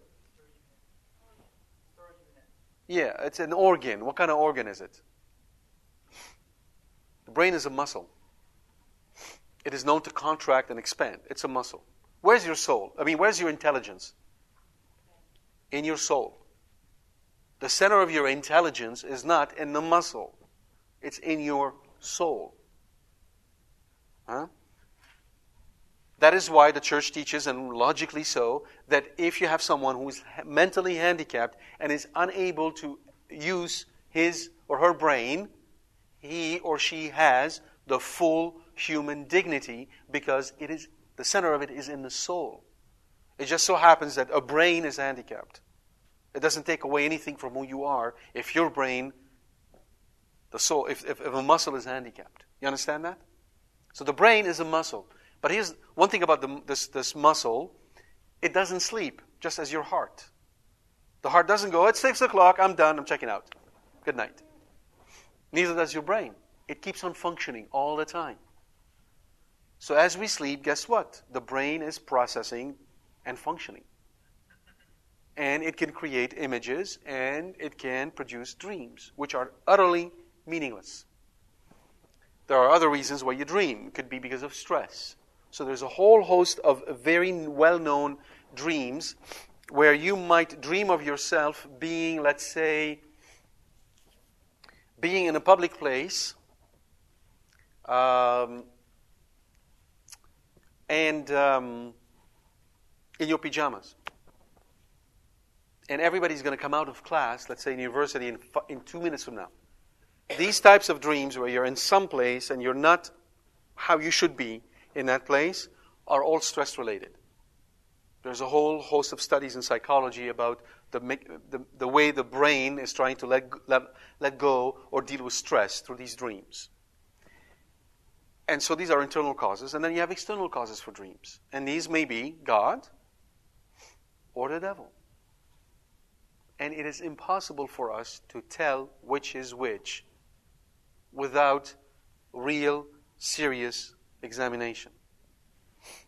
Yeah, it's an organ. What kind of organ is it? The brain is a muscle. It is known to contract and expand. It's a muscle. Where's your soul? I mean, where's your intelligence? In your soul. The center of your intelligence is not in the muscle, it's in your soul. Huh? That is why the church teaches, and logically so, that if you have someone who is mentally handicapped and is unable to use his or her brain, he or she has the full human dignity because it is the center of it is in the soul. It just so happens that a brain is handicapped. It doesn't take away anything from who you are if your brain, the soul, if, if, if a muscle is handicapped. You understand that? So the brain is a muscle. But here's one thing about the, this, this muscle it doesn't sleep, just as your heart. The heart doesn't go, it's 6 o'clock, I'm done, I'm checking out. Good night. Neither does your brain. It keeps on functioning all the time. So as we sleep, guess what? The brain is processing and functioning. And it can create images and it can produce dreams, which are utterly meaningless. There are other reasons why you dream. It could be because of stress. So there's a whole host of very well known dreams where you might dream of yourself being, let's say, being in a public place um, and um, in your pajamas. And everybody's going to come out of class, let's say in university, in, in two minutes from now. These types of dreams where you're in some place and you're not how you should be, in that place are all stress related. There's a whole host of studies in psychology about the, the, the way the brain is trying to let, let, let go or deal with stress through these dreams. And so these are internal causes. And then you have external causes for dreams. And these may be God or the devil. And it is impossible for us to tell which is which without real, serious examination.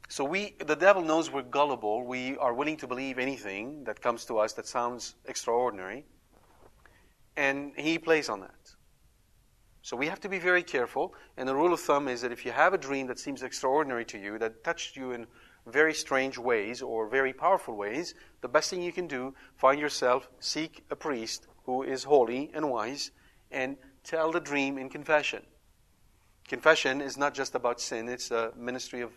So we, the devil knows we're gullible. We are willing to believe anything that comes to us that sounds extraordinary. And he plays on that. So we have to be very careful. And the rule of thumb is that if you have a dream that seems extraordinary to you, that touched you in very strange ways or very powerful ways, the best thing you can do, find yourself, seek a priest who is holy and wise, and tell the dream in confession. Confession is not just about sin, it's a ministry of,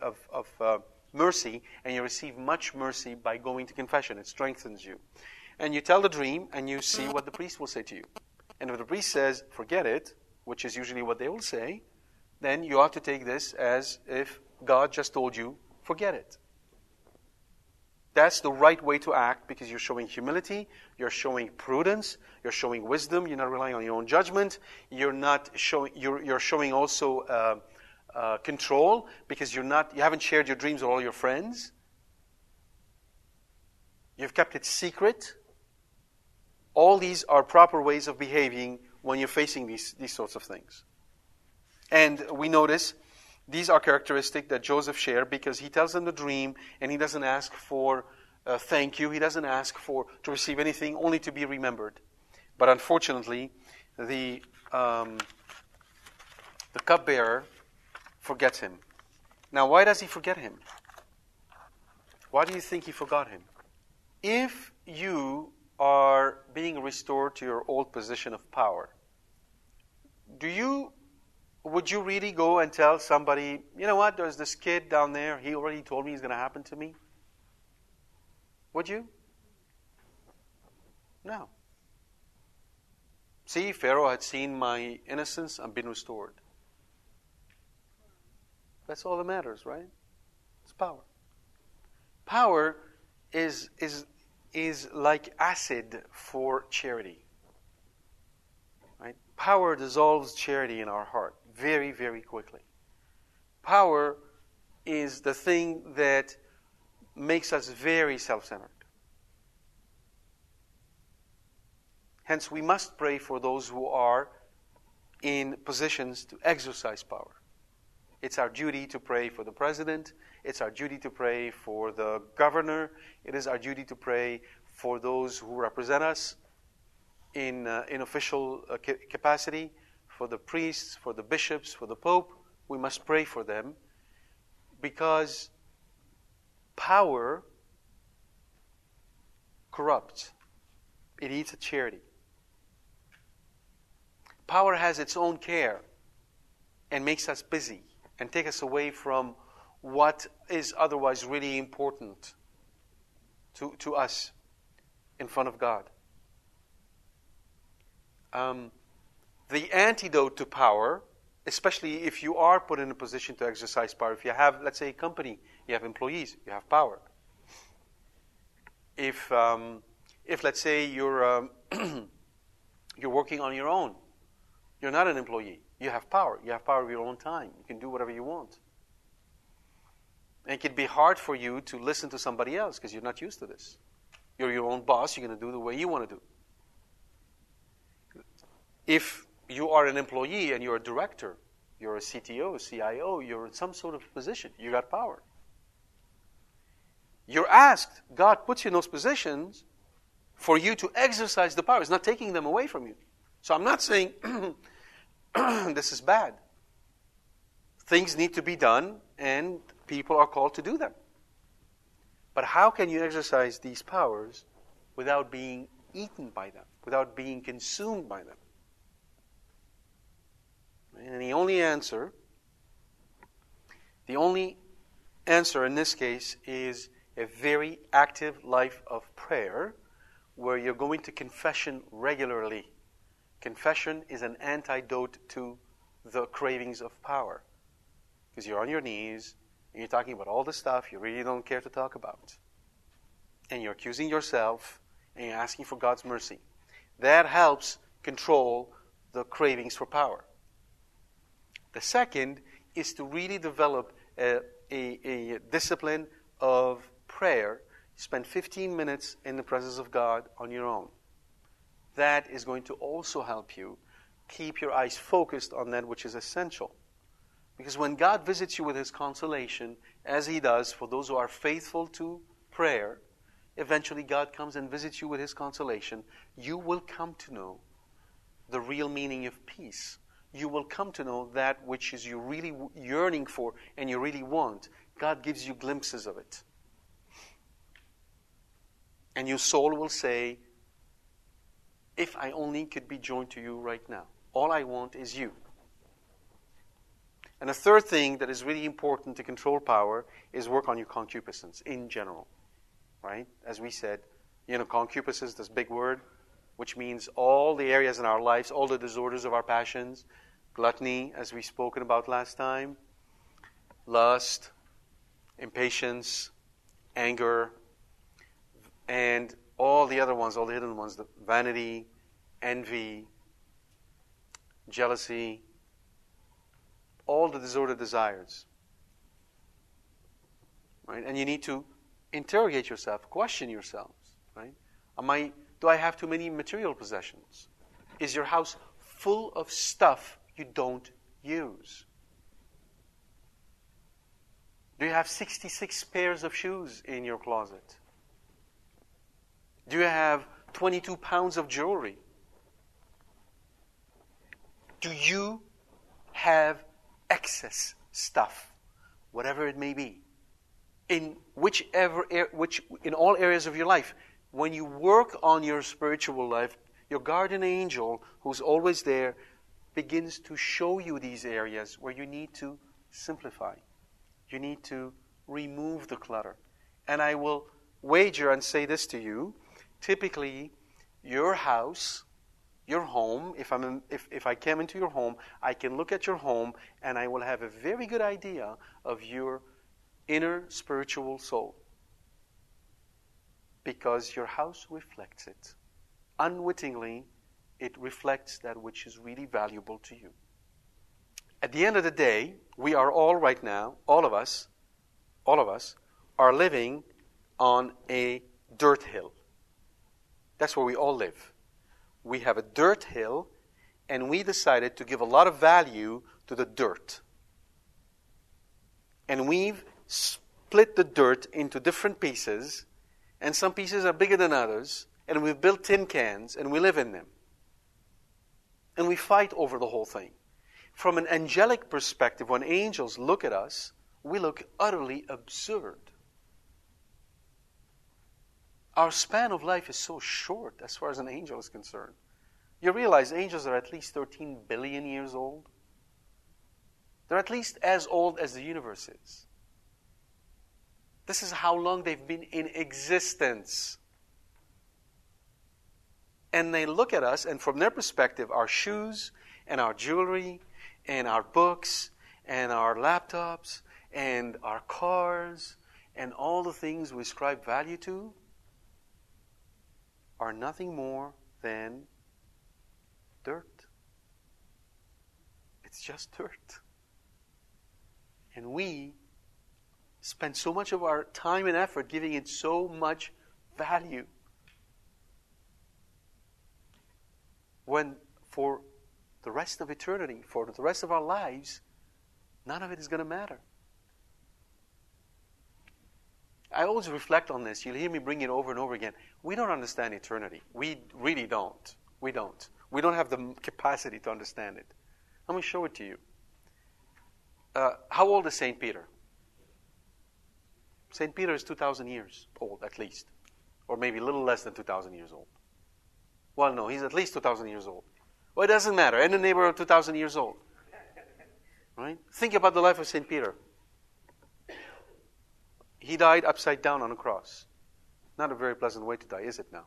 of, of uh, mercy, and you receive much mercy by going to confession. It strengthens you. And you tell the dream, and you see what the priest will say to you. And if the priest says, forget it, which is usually what they will say, then you ought to take this as if God just told you, forget it. That's the right way to act because you're showing humility, you're showing prudence, you're showing wisdom, you're not relying on your own judgment, you're not showing, you're, you're showing also uh, uh, control because you're not, you haven't shared your dreams with all your friends. You've kept it secret. All these are proper ways of behaving when you're facing these, these sorts of things. And we notice these are characteristics that Joseph shared because he tells them the dream and he doesn't ask for thank you. He doesn't ask for to receive anything, only to be remembered. But unfortunately, the um, the cupbearer forgets him. Now, why does he forget him? Why do you think he forgot him? If you are being restored to your old position of power, do you would you really go and tell somebody, you know what, there's this kid down there, he already told me it's going to happen to me? Would you? No. See, Pharaoh had seen my innocence and been restored. That's all that matters, right? It's power. Power is, is, is like acid for charity. Right? Power dissolves charity in our heart very, very quickly. Power is the thing that makes us very self centered. Hence, we must pray for those who are in positions to exercise power. It's our duty to pray for the president. It's our duty to pray for the governor. It is our duty to pray for those who represent us in, uh, in official uh, capacity for the priests, for the bishops, for the pope. We must pray for them because power corrupts, it eats at charity. Power has its own care and makes us busy and take us away from what is otherwise really important to, to us in front of God. Um, the antidote to power, especially if you are put in a position to exercise power, if you have, let's say, a company, you have employees, you have power. If, um, if let's say, you're, um, you're working on your own, you're not an employee, you have power. You have power of your own time. You can do whatever you want. And it can be hard for you to listen to somebody else because you're not used to this. You're your own boss, you're going to do the way you want to do. If you are an employee and you're a director, you're a CTO, CIO, you're in some sort of position, you got power. You're asked, God puts you in those positions for you to exercise the power. It's not taking them away from you. So I'm not saying this is bad. Things need to be done, and people are called to do them. But how can you exercise these powers without being eaten by them, without being consumed by them? And the only answer, the only answer in this case is a very active life of prayer where you're going to confession regularly. Confession is an antidote to the cravings of power. Because you're on your knees and you're talking about all the stuff you really don't care to talk about. And you're accusing yourself and you're asking for God's mercy. That helps control the cravings for power. The second is to really develop a, a, a discipline of prayer. Spend 15 minutes in the presence of God on your own. That is going to also help you keep your eyes focused on that which is essential. Because when God visits you with His consolation, as He does for those who are faithful to prayer, eventually God comes and visits you with His consolation. You will come to know the real meaning of peace you will come to know that which is you really yearning for and you really want. God gives you glimpses of it. And your soul will say, If I only could be joined to you right now, all I want is you. And the third thing that is really important to control power is work on your concupiscence in general. Right? As we said, you know, concupiscence, this big word, which means all the areas in our lives, all the disorders of our passions, gluttony, as we spoken about last time, lust, impatience, anger, and all the other ones, all the hidden ones, the vanity, envy, jealousy, all the disordered desires. Right? And you need to interrogate yourself, question yourselves, right? Am I do I have too many material possessions? Is your house full of stuff you don't use? Do you have 66 pairs of shoes in your closet? Do you have 22 pounds of jewelry? Do you have excess stuff, whatever it may be, in whichever which in all areas of your life? When you work on your spiritual life, your guardian angel, who's always there, begins to show you these areas where you need to simplify. You need to remove the clutter. And I will wager and say this to you typically, your house, your home, if, I'm in, if, if I came into your home, I can look at your home and I will have a very good idea of your inner spiritual soul. Because your house reflects it. Unwittingly, it reflects that which is really valuable to you. At the end of the day, we are all right now, all of us, all of us, are living on a dirt hill. That's where we all live. We have a dirt hill, and we decided to give a lot of value to the dirt. And we've split the dirt into different pieces, and some pieces are bigger than others, and we've built tin cans, and we live in them. And we fight over the whole thing. From an angelic perspective, when angels look at us, we look utterly absurd. Our span of life is so short as far as an angel is concerned. You realize angels are at least 13 billion years old? They're at least as old as the universe is. This is how long they've been in existence. And they look at us, and from their perspective, our shoes and our jewelry and our books and our laptops and our cars and all the things we ascribe value to are nothing more than dirt. It's just dirt. And we spend so much of our time and effort giving it so much value. When for the rest of eternity, for the rest of our lives, none of it is going to matter. I always reflect on this. You'll hear me bring it over and over again. We don't understand eternity. We really don't. We don't. We don't have the capacity to understand it. Let me show it to you. Uh, how old is St. Peter? St. Peter is 2,000 years old, at least. Or maybe a little less than 2,000 years old. Well, no, he's at least 2,000 years old. Well, it doesn't matter. In the neighborhood of 2,000 years old. Right? Think about the life of St. Peter. He died upside down on a cross. Not a very pleasant way to die, is it now?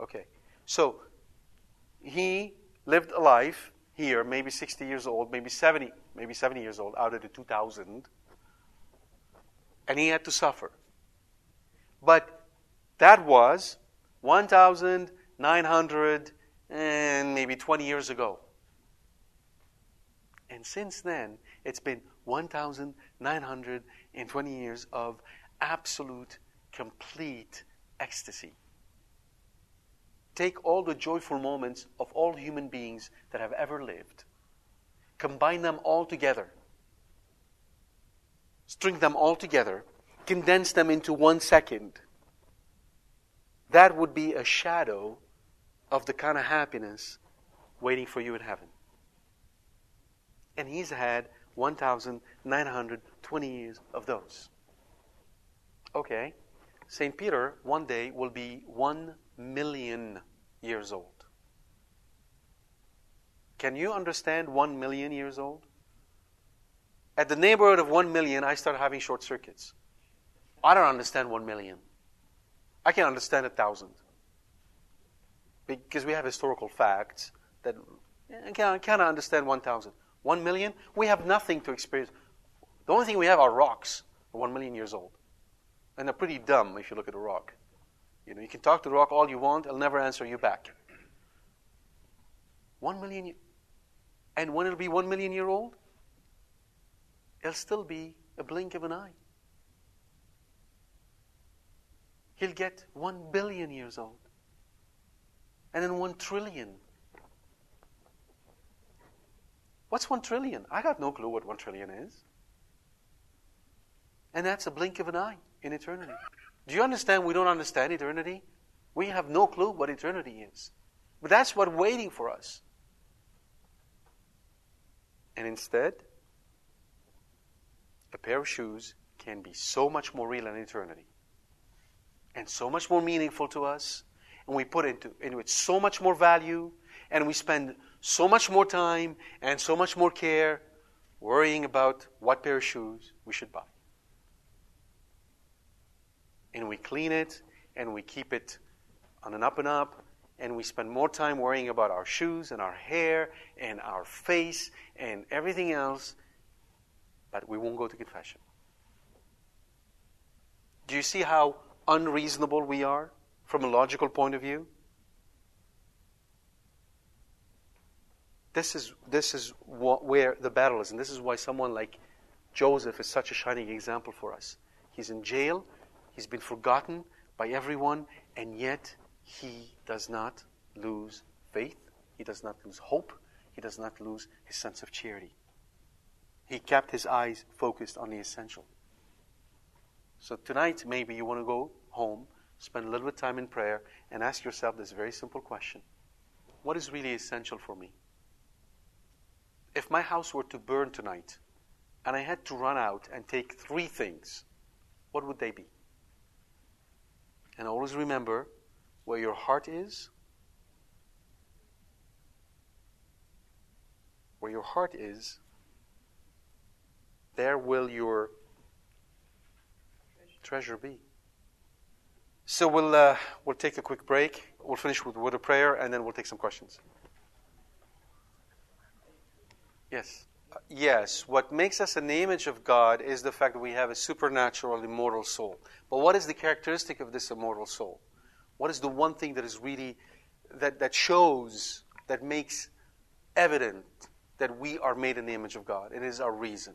Okay. So, he lived a life here, maybe 60 years old, maybe 70, maybe 70 years old, out of the 2,000. And he had to suffer. But that was 1,900 and maybe 20 years ago. And since then, it's been 1,920 years of absolute, complete ecstasy. Take all the joyful moments of all human beings that have ever lived, combine them all together, string them all together, condense them into one second. That would be a shadow of the kind of happiness waiting for you in heaven. And he's had 1,920 years of those. Okay, St. Peter one day will be 1 million years old. Can you understand 1 million years old? At the neighborhood of 1 million, I start having short circuits. I don't understand 1 million. I can understand a thousand because we have historical facts that eh, I can kind understand 1,000. 1 million, we have nothing to experience. The only thing we have are rocks, 1 million years old. And they're pretty dumb if you look at a rock. You know, you can talk to the rock all you want, it'll never answer you back. 1 million, and when it'll be 1 million year old, it'll still be a blink of an eye. He'll get 1 billion years old and then 1 trillion. What's 1 trillion? I got no clue what 1 trillion is. And that's a blink of an eye in eternity. Do you understand we don't understand eternity? We have no clue what eternity is. But that's what's waiting for us. And instead, a pair of shoes can be so much more real in eternity and so much more meaningful to us and we put into, into it so much more value, and we spend so much more time and so much more care worrying about what pair of shoes we should buy. And we clean it and we keep it on an up and up, and we spend more time worrying about our shoes and our hair and our face and everything else, but we won't go to confession. Do you see how unreasonable we are from a logical point of view? This is, this is what, where the battle is, and this is why someone like Joseph is such a shining example for us. He's in jail, he's been forgotten by everyone, and yet he does not lose faith, he does not lose hope, he does not lose his sense of charity. He kept his eyes focused on the essential. So tonight, maybe you want to go home, spend a little bit of time in prayer, and ask yourself this very simple question What is really essential for me? If my house were to burn tonight, and I had to run out and take three things, what would they be? And always remember where your heart is, where your heart is, there will your treasure be. So we'll uh, we'll take a quick break. We'll finish with a word of prayer, and then we'll take some questions. Yes. Uh, yes, what makes us an image of God is the fact that we have a supernatural, immortal soul. But what is the characteristic of this immortal soul? What is the one thing that is really, that, that shows, that makes evident that we are made in the image of God? It is our reason.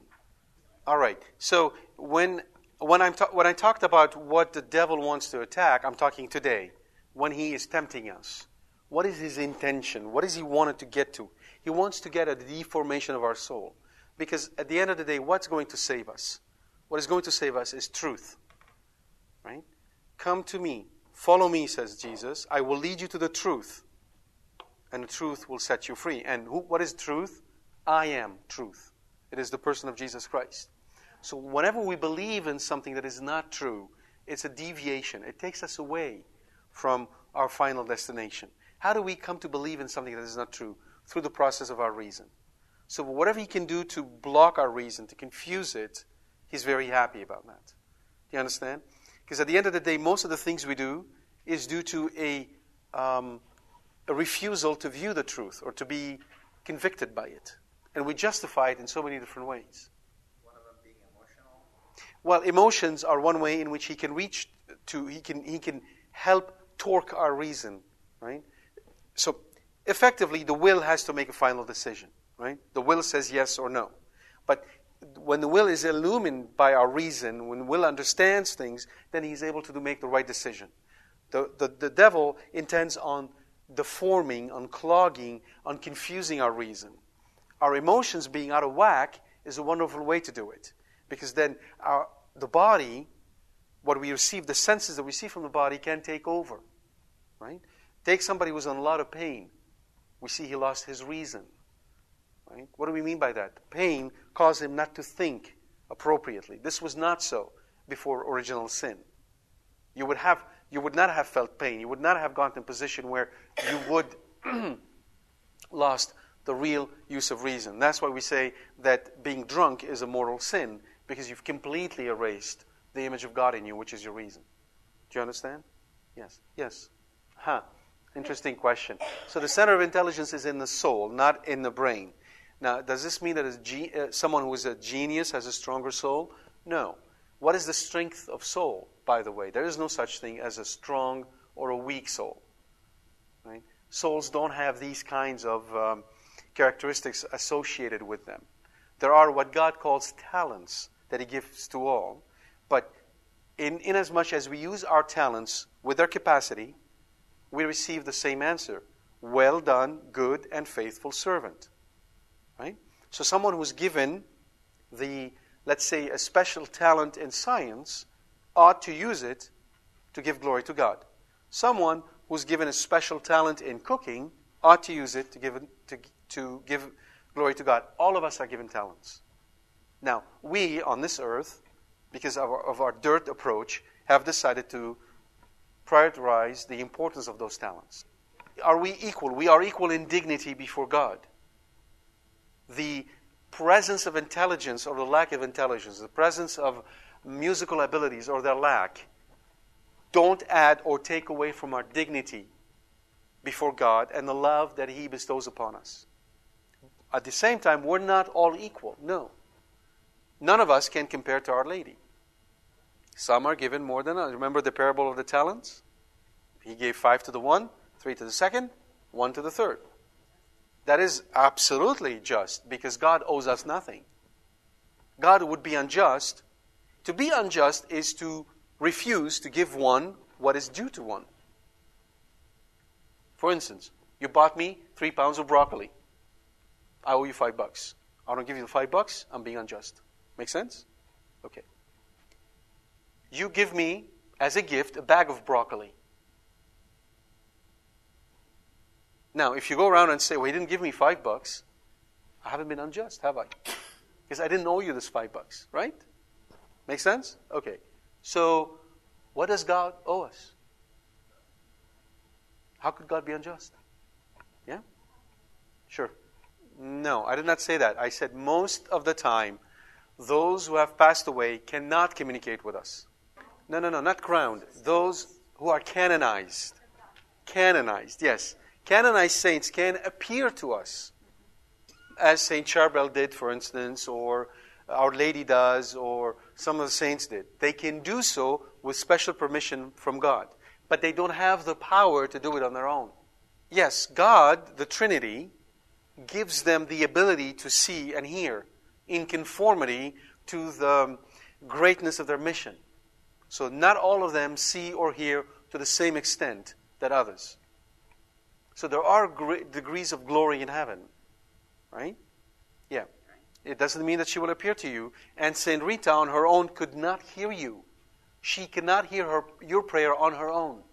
All right. So when when I'm ta- when I talked about what the devil wants to attack, I'm talking today when he is tempting us. What is his intention? What does he wanted to get to? He wants to get at the deformation of our soul. Because at the end of the day, what's going to save us? What is going to save us is truth. Right? Come to me. Follow me, says Jesus. I will lead you to the truth. And the truth will set you free. And who, what is truth? I am truth. It is the person of Jesus Christ. So whenever we believe in something that is not true, it's a deviation. It takes us away from our final destination. How do we come to believe in something that is not true? Through the process of our reason. So whatever he can do to block our reason, to confuse it, he's very happy about that. Do you understand? Because at the end of the day, most of the things we do is due to a, um, a refusal to view the truth or to be convicted by it. And we justify it in so many different ways. Well, emotions are one way in which he can reach to, he can, he can help torque our reason, right? So, effectively, the will has to make a final decision, right? The will says yes or no. But when the will is illumined by our reason, when will understands things, then he's able to make the right decision. The, the, the devil intends on deforming, on clogging, on confusing our reason. Our emotions being out of whack is a wonderful way to do it because then our, the body, what we receive, the senses that we see from the body, can take over. Right? Take somebody who's in a lot of pain. We see he lost his reason. Right? What do we mean by that? Pain caused him not to think appropriately. This was not so before original sin. You would have you would not have felt pain. You would not have gotten in a position where you would lost the real use of reason. That's why we say that being drunk is a mortal sin because you've completely erased the image of God in you, which is your reason. Do you understand? Yes. Yes. Huh. Interesting question. So the center of intelligence is in the soul, not in the brain. Now, does this mean that uh, someone who is a genius has a stronger soul? No. What is the strength of soul, by the way? There is no such thing as a strong or a weak soul. Right? Souls don't have these kinds of um, characteristics associated with them. There are what God calls talents that He gives to all. But in, in as much as we use our talents with their capacity, we receive the same answer. Well done, good and faithful servant. Right? So someone who's given the, let's say, a special talent in science ought to use it to give glory to God. Someone who's given a special talent in cooking ought to use it to give, to, to give glory to God. All of us are given talents. Now, we on this earth, because of our, of our dirt approach, have decided to prioritize the importance of those talents. are we equal? We are equal in dignity before God. The presence of intelligence or the lack of intelligence, the presence of musical abilities or their lack, don't add or take away from our dignity before God and the love that He bestows upon us. At the same time, we're not all equal. No. None of us can compare to Our Lady. Some are given more than others. Remember the parable of the talents? He gave five to the one, three to the second, one to the third. That is absolutely just because God owes us nothing. God would be unjust. To be unjust is to refuse to give one what is due to one. For instance, you bought me three pounds of broccoli. I owe you five bucks. I don't give you the five bucks, I'm being unjust. Make sense? Okay. You give me, as a gift, a bag of broccoli. Now, if you go around and say, well, he didn't give me five bucks, I haven't been unjust, have I? Because I didn't owe you this five bucks, right? Make sense? Okay. So, what does God owe us? How could God be unjust? Yeah? Sure. No, I did not say that. I said most of the time, those who have passed away cannot communicate with us. No, no, no, not crowned. Those who are canonized. Canonized, yes. Canonized saints can appear to us, as St. Charbel did, for instance, or Our Lady does, or some of the saints did. They can do so with special permission from God but they don't have the power to do it on their own. Yes, God, the Trinity, gives them the ability to see and hear in conformity to the greatness of their mission. So, not all of them see or hear to the same extent that others. So, there are degrees of glory in heaven, right? Yeah. It doesn't mean that she will appear to you. And St. Rita, on her own, could not hear you. She cannot hear her, your prayer on her own.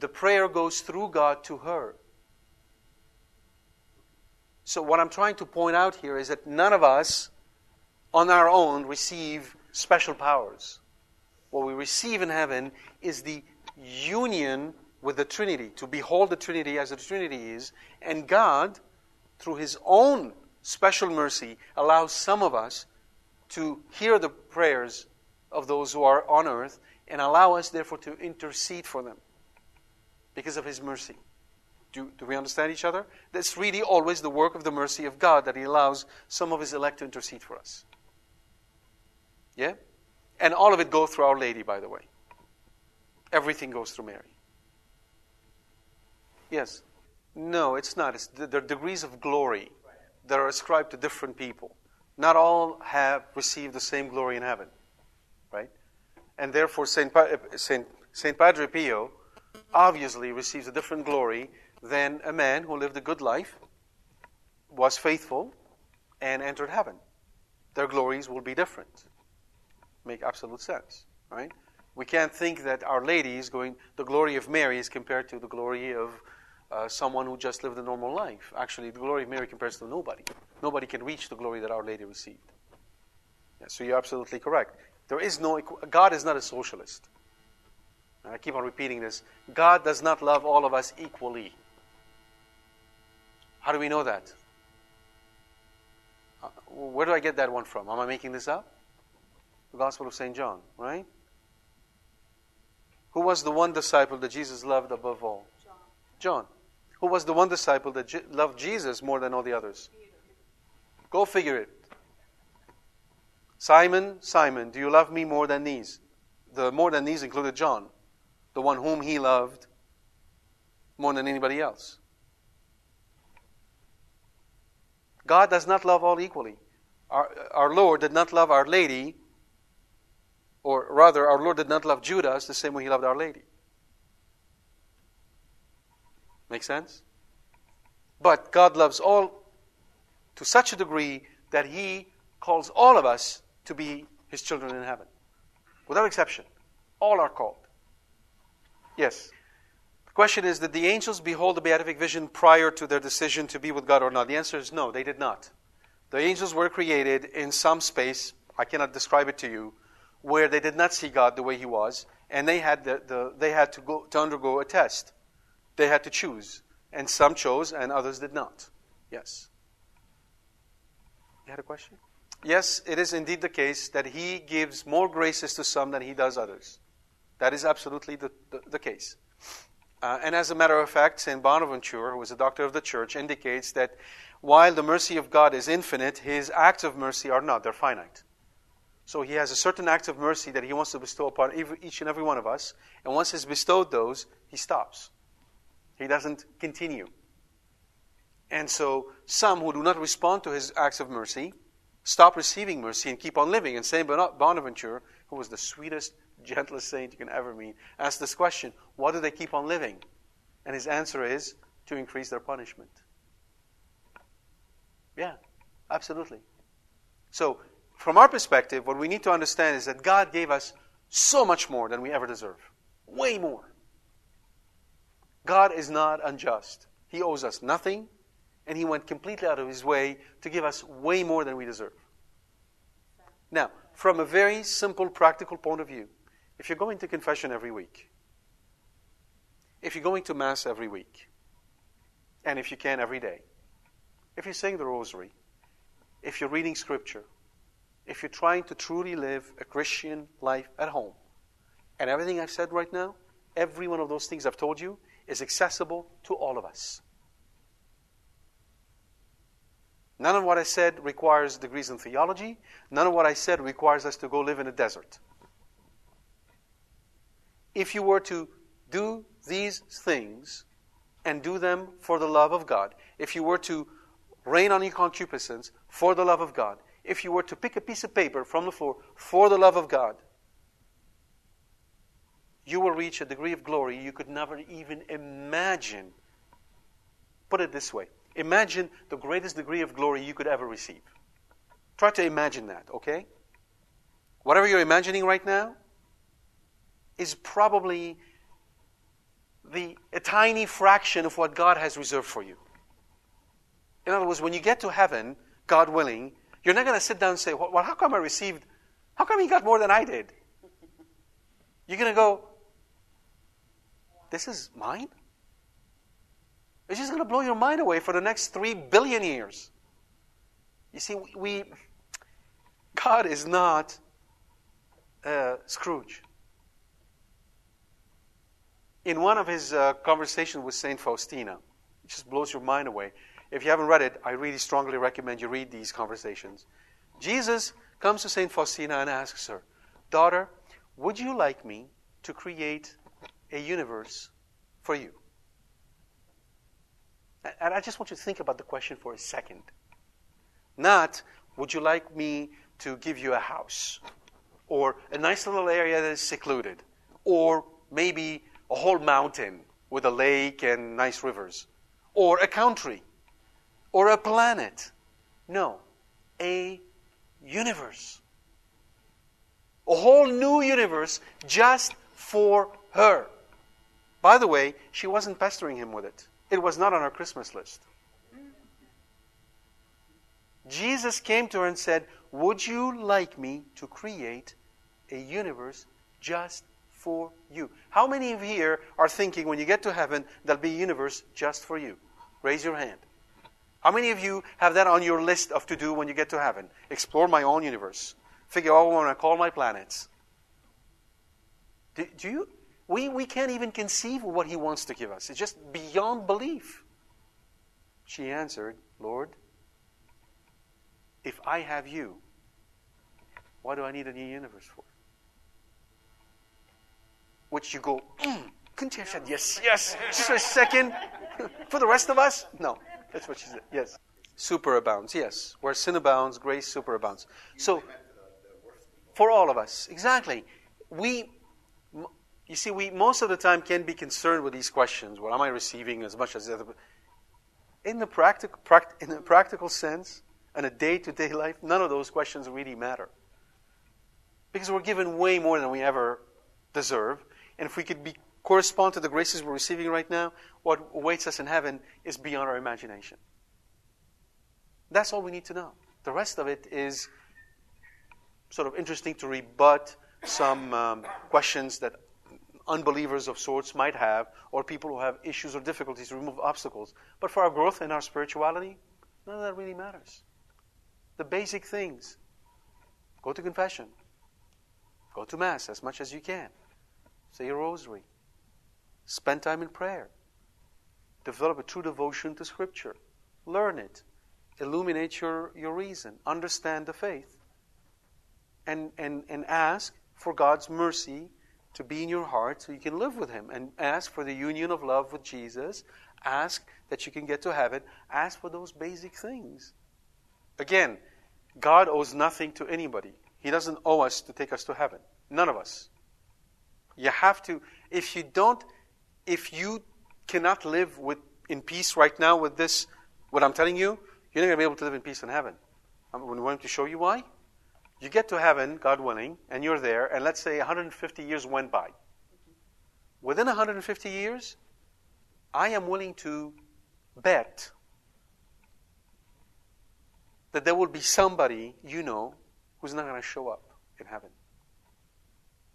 The prayer goes through God to her. So, what I'm trying to point out here is that none of us on our own receive special powers. What we receive in heaven is the union with the Trinity, to behold the Trinity as the Trinity is, and God, through His own special mercy, allows some of us to hear the prayers of those who are on earth and allow us, therefore, to intercede for them because of His mercy. Do, do we understand each other? That's really always the work of the mercy of God that He allows some of His elect to intercede for us. Yeah? And all of it goes through Our Lady, by the way. Everything goes through Mary. Yes? No, it's not. It's, there are degrees of glory that are ascribed to different people. Not all have received the same glory in heaven. Right? and therefore Saint, pa- uh, Saint, Saint Padre Pio obviously receives a different glory than a man who lived a good life, was faithful, and entered heaven. Their glories will be different. Make absolute sense, right? We can't think that Our Lady is going, the glory of Mary is compared to the glory of uh, someone who just lived a normal life. Actually, the glory of Mary compares to nobody. Nobody can reach the glory that Our Lady received. Yeah, so you're absolutely correct. There is no, God is not a socialist. And I keep on repeating this. God does not love all of us equally. How do we know that? Uh, where do I get that one from? Am I making this up? The Gospel of St. John, right? Who was the one disciple that Jesus loved above all? John. John. Who was the one disciple that Je- loved Jesus more than all the others? Go figure it. Simon, Simon, do you love me more than these? The more than these included John, the one whom he loved more than anybody else. God does not love all equally. Our, our Lord did not love Our Lady, or rather, our Lord did not love Judas the same way he loved Our Lady. Make sense? But God loves all to such a degree that he calls all of us to be his children in heaven. Without exception. All are called. Yes. The question is Did the angels behold the beatific vision prior to their decision to be with God or not? The answer is no, they did not. The angels were created in some space, I cannot describe it to you, where they did not see God the way He was, and they had, the, the, they had to, go, to undergo a test. They had to choose. And some chose and others did not. Yes. You had a question? Yes, it is indeed the case that he gives more graces to some than he does others. That is absolutely the, the, the case. Uh, and as a matter of fact, St. Bonaventure, who was a doctor of the church, indicates that while the mercy of God is infinite, his acts of mercy are not, they're finite. So he has a certain act of mercy that he wants to bestow upon each and every one of us. And once he's bestowed those, he stops. He doesn't continue. And so some who do not respond to his acts of mercy stop receiving mercy and keep on living. And St. Bonaventure, who was the sweetest, gentlest saint you can ever meet, asked this question Why do they keep on living? And his answer is to increase their punishment. Yeah, absolutely. So, from our perspective, what we need to understand is that God gave us so much more than we ever deserve. Way more. God is not unjust. He owes us nothing, and He went completely out of His way to give us way more than we deserve. Now, from a very simple, practical point of view, if you're going to confession every week, if you're going to Mass every week, and if you can every day, if you're saying the rosary, if you're reading scripture, if you're trying to truly live a Christian life at home, and everything I've said right now, every one of those things I've told you is accessible to all of us. None of what I said requires degrees in theology. None of what I said requires us to go live in a desert. If you were to do these things and do them for the love of God, if you were to rein on your concupiscence for the love of God, if you were to pick a piece of paper from the floor for the love of God, you will reach a degree of glory you could never even imagine. Put it this way Imagine the greatest degree of glory you could ever receive. Try to imagine that, okay? Whatever you're imagining right now is probably the, a tiny fraction of what God has reserved for you. In other words, when you get to heaven, God willing, you're not going to sit down and say, Well, how come I received, how come he got more than I did? You're going to go, This is mine? It's just going to blow your mind away for the next three billion years. You see, we, God is not uh, Scrooge. In one of his uh, conversations with Saint Faustina, it just blows your mind away. If you haven't read it, I really strongly recommend you read these conversations. Jesus comes to Saint Faustina and asks her, "Daughter, would you like me to create a universe for you?" And I just want you to think about the question for a second. Not, would you like me to give you a house? Or a nice little area that is secluded? Or maybe a whole mountain with a lake and nice rivers? Or a country? Or a planet? No, a universe. A whole new universe just for her. By the way, she wasn't pestering him with it. It was not on her Christmas list. Jesus came to her and said, Would you like me to create a universe just for you? How many of you here are thinking when you get to heaven, there'll be a universe just for you? Raise your hand. How many of you have that on your list of to do when you get to heaven? Explore my own universe. Figure out what I want to call my planets. Do, do you we, we can't even conceive of what he wants to give us. It's just beyond belief. She answered, Lord, if I have you, why do I need a new universe for? Which you go, mm, couldn't you have said yes, yes, just for a second? for the rest of us? No. That's what she said. Yes. Superabounds, yes. Where sin abounds, grace superabounds. So, for all of us, exactly. We you see, we most of the time can be concerned with these questions. What am I receiving as much as the other? In the practical, pract- in the practical sense, in a day-to-day life, none of those questions really matter. Because we're given way more than we ever deserve. And if we could be, correspond to the graces we're receiving right now, what awaits us in heaven is beyond our imagination. That's all we need to know. The rest of it is sort of interesting to rebut some um, questions that unbelievers of sorts might have, or people who have issues or difficulties, remove obstacles. But for our growth and our spirituality, none of that really matters. The basic things go to confession, go to Mass as much as you can, say your rosary, spend time in prayer, develop a true devotion to Scripture, learn it, illuminate your, your reason, understand the faith, and, and, and ask for God's mercy to be in your heart so you can live with Him. And ask for the union of love with Jesus. Ask that you can get to heaven. Ask for those basic things. Again, God owes nothing to anybody. He doesn't owe us to take us to heaven. None of us. You have to, if you don't, if you cannot live with, in peace right now with this, what I'm telling you, you're not going to be able to live in peace in heaven. I'm going to show you why. You get to heaven, God willing, and you're there, and let's say 150 years went by. Within 150 years, I am willing to bet that there will be somebody you know who's not going to show up in heaven.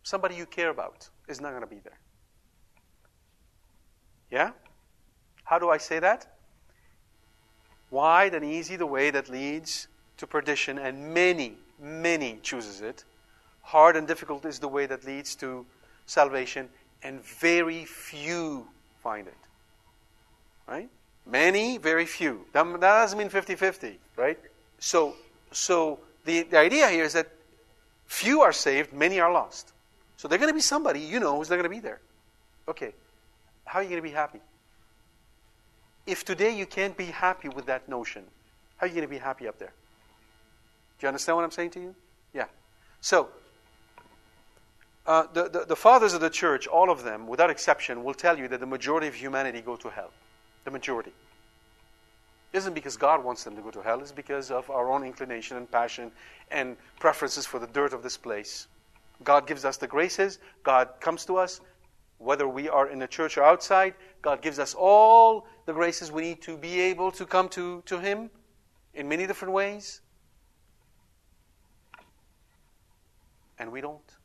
Somebody you care about is not going to be there. Yeah? How do I say that? Wide and easy the way that leads to perdition, and many many chooses it. Hard and difficult is the way that leads to salvation, and very few find it. Right? Many, very few. That, doesn't mean 50 50, right? So, so the, the idea here is that few are saved, many are lost. So there's going to be somebody you know who's not going to be there. Okay, how are you going to be happy? If today you can't be happy with that notion, how are you going to be happy up there? Do you understand what I'm saying to you? Yeah. So, uh, the, the, the, fathers of the church, all of them, without exception, will tell you that the majority of humanity go to hell. The majority. isn't because God wants them to go to hell, it's because of our own inclination and passion and preferences for the dirt of this place. God gives us the graces, God comes to us, whether we are in the church or outside, God gives us all the graces we need to be able to come to, to Him in many different ways. and we don't.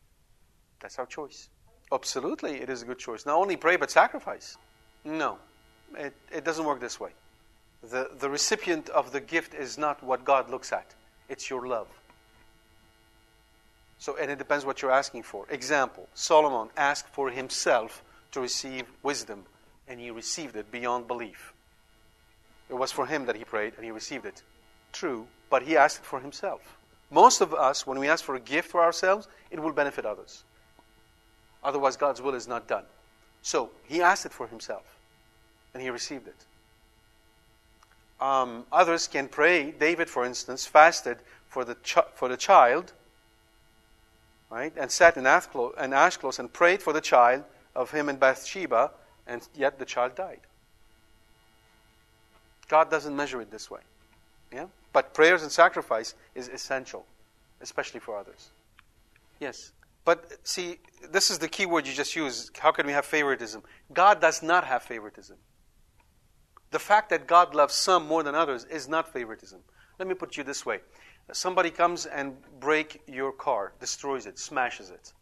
That's our choice. Absolutely, it is a good choice. Not only pray, but sacrifice. No, it, it doesn't work this way. The, the recipient of the gift is not what God looks at, it's your love. So, and it depends what you're asking for. Example Solomon asked for himself to receive wisdom, and he received it beyond belief. It was for him that he prayed, and he received it. True, but he asked it for himself. Most of us, when we ask for a gift for ourselves, it will benefit others. Otherwise, God's will is not done. So, he asked it for himself, and he received it. Um, others can pray. David, for instance, fasted for the, ch- for the child, right, and sat in ash close and prayed for the child of him and Bathsheba, and yet the child died. God doesn't measure it this way. Yeah? But prayers and sacrifice is essential, especially for others. Yes. But see, this is the key word you just used. How can we have favoritism? God does not have favoritism. The fact that God loves some more than others is not favoritism. Let me put you this way. Somebody comes and break your car, destroys it, smashes it.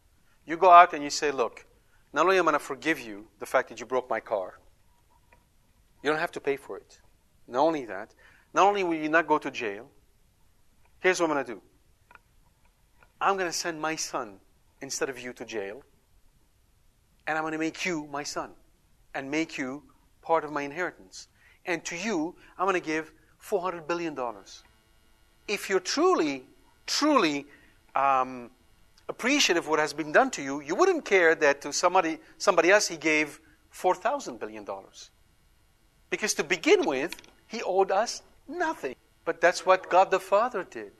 You go out and you say, "Look, not only am I going to forgive you the fact that you broke my car, you don't have to pay for it. Not only that, not only will you not go to jail, here's what I'm going to do I'm going to send my son instead of you to jail, and I'm going to make you my son and make you part of my inheritance. And to you, I'm going to give $400 billion. If you're truly, truly um, appreciative of what has been done to you, you wouldn't care that to somebody, somebody else he gave $4,000 billion. Because to begin with, he owed us Nothing. But that's what God the Father did.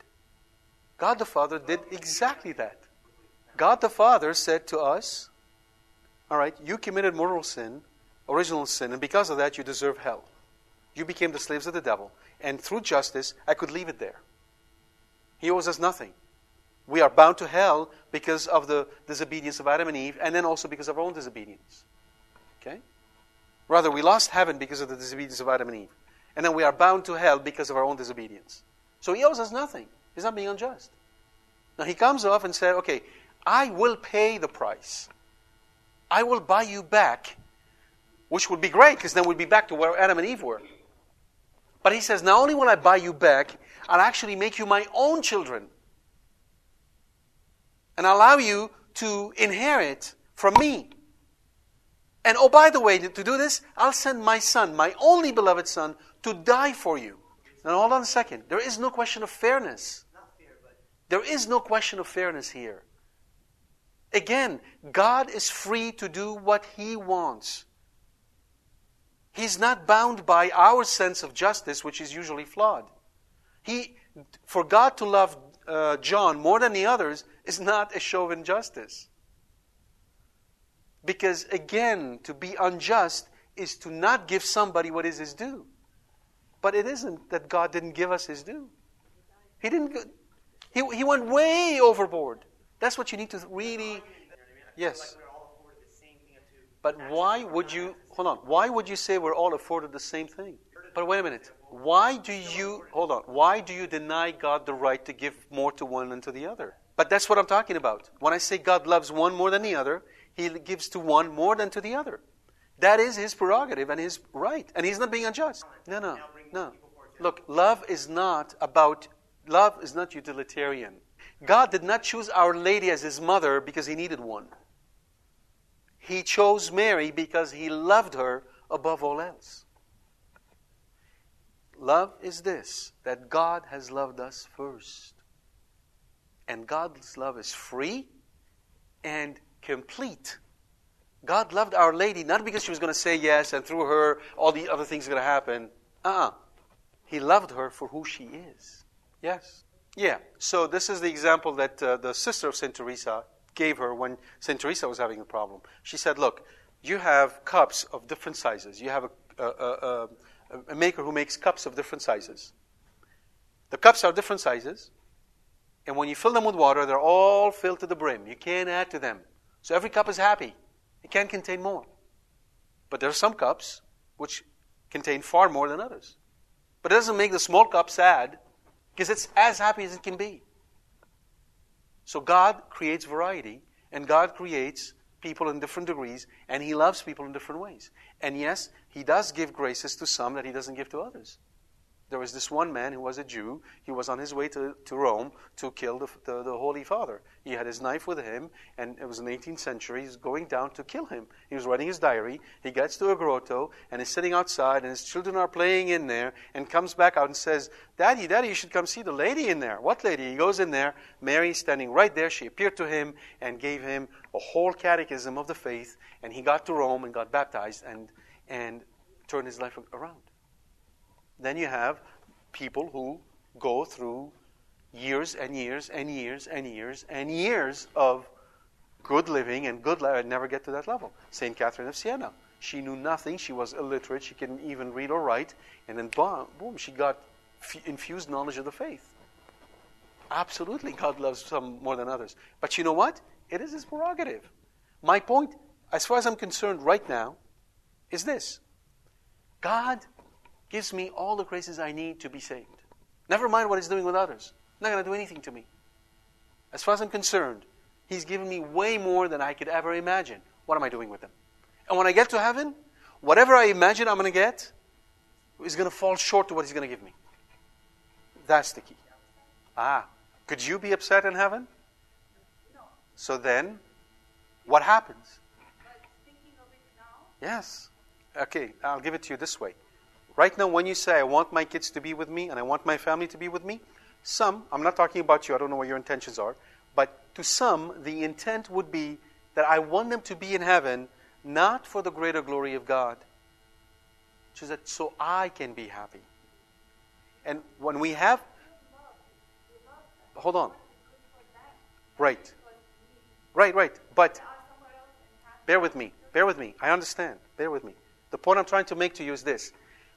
God the Father did exactly that. God the Father said to us, All right, you committed mortal sin, original sin, and because of that, you deserve hell. You became the slaves of the devil. And through justice, I could leave it there. He owes us nothing. We are bound to hell because of the disobedience of Adam and Eve, and then also because of our own disobedience. Okay? Rather, we lost heaven because of the disobedience of Adam and Eve and then we are bound to hell because of our own disobedience. So he owes us nothing. He's not being unjust. Now he comes off and says, okay, I will pay the price. I will buy you back, which would be great because then we'd be back to where Adam and Eve were. But he says, Not only will I buy you back, I'll actually make you my own children and allow you to inherit from me. And oh, by the way, to do this, I'll send my son, my only beloved son, to die for you. Now, hold on a second. There is no question of fairness. There is no question of fairness here. Again, God is free to do what He wants. He's not bound by our sense of justice, which is usually flawed. He, for God to love uh, John more than the others is not a show of injustice. Because again, to be unjust is to not give somebody what is his due. But it isn't that God didn't give us his due. He didn't. He, he went way overboard. That's what you need to really. Yes. But why would you. Hold on. Why would you say we're all afforded the same thing? But wait a minute. Why do you. Hold on. Why do you deny God the right to give more to one than to the other? But that's what I'm talking about. When I say God loves one more than the other, he gives to one more than to the other. That is his prerogative and his right. And he's not being unjust. No, no, no. Look, love is not about, love is not utilitarian. God did not choose Our Lady as his mother because he needed one. He chose Mary because he loved her above all else. Love is this that God has loved us first. And God's love is free and complete. God loved Our Lady not because she was going to say yes and through her all the other things are going to happen. uh uh He loved her for who she is. Yes? Yeah. So this is the example that uh, the sister of St. Teresa gave her when St. Teresa was having a problem. She said, Look, you have cups of different sizes. You have a, a, a, a maker who makes cups of different sizes. The cups are different sizes. And when you fill them with water, they're all filled to the brim. You can't add to them. So every cup is happy. It can't contain more. But there are some cups which contain far more than others. But it doesn't make the small cup sad because it's as happy as it can be. So God creates variety and God creates people in different degrees and He loves people in different ways. And yes, He does give graces to some that He doesn't give to others. There was this one man who was a Jew. He was on his way to, to Rome to kill the, the, the, Holy Father. He had his knife with him, and it was in the 18th century. He's going down to kill him. He was writing his diary. He gets to a grotto, and is sitting outside, and his children are playing in there, and comes back out and says, Daddy, Daddy, you should come see the lady in there. What lady? He goes in there. Mary standing right there. She appeared to him and gave him a whole catechism of the faith, and he got to Rome and got baptized and, and turned his life around. Then you have people who go through years and years and years and years and years of good living and good life and never get to that level. St. Catherine of Siena. She knew nothing. She was illiterate. She couldn't even read or write. And then, boom, boom she got f- infused knowledge of the faith. Absolutely, God loves some more than others. But you know what? It is His prerogative. My point, as far as I'm concerned right now, is this God gives me all the graces I need to be saved. Never mind what He's doing with others. Not going to do anything to me. As far as I'm concerned, He's given me way more than I could ever imagine. What am I doing with them? And when I get to heaven, whatever I imagine I'm going to get is going to fall short to what He's going to give me. That's the key. Ah, could you be upset in heaven? No. So then, what happens? Yes. Okay, I'll give it to you this way. Right now, when you say, I want my kids to be with me and I want my family to be with me, some, I'm not talking about you, I don't know what your intentions are, but to some, the intent would be that I want them to be in heaven not for the greater glory of God, just that so I can be happy. And when we have. Hold on. Right. Right, right. But bear with me. Bear with me. I understand. Bear with me. The point I'm trying to make to you is this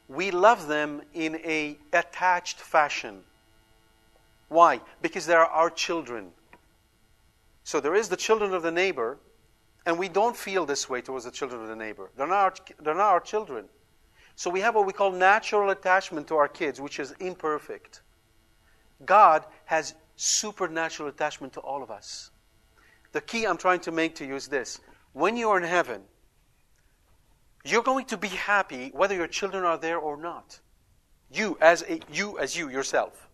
we love them in a attached fashion. Why? Because they are our children. So there is the children of the neighbor, and we don't feel this way towards the children of the neighbor. They're not our, they're not our children. So we have what we call natural attachment to our kids, which is imperfect. God has supernatural attachment to all of us. The key I'm trying to make to you is this when you are in heaven, you're going to be happy whether your children are there or not. You as a, you as you yourself.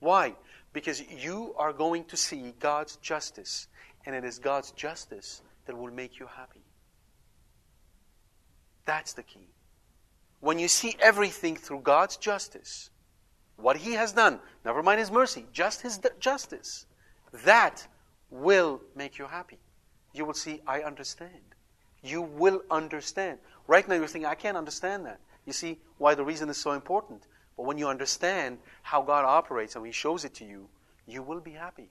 Why? Because you are going to see God's justice, and it is God's justice that will make you happy. That's the key. When you see everything through God's justice, what He has done, never mind His mercy, just His justice, that will make you happy. You will see, I understand. You will understand. Right now, you're thinking, I can't understand that. You see why the reason is so important. But when you understand how God operates and He shows it to you, you will be happy.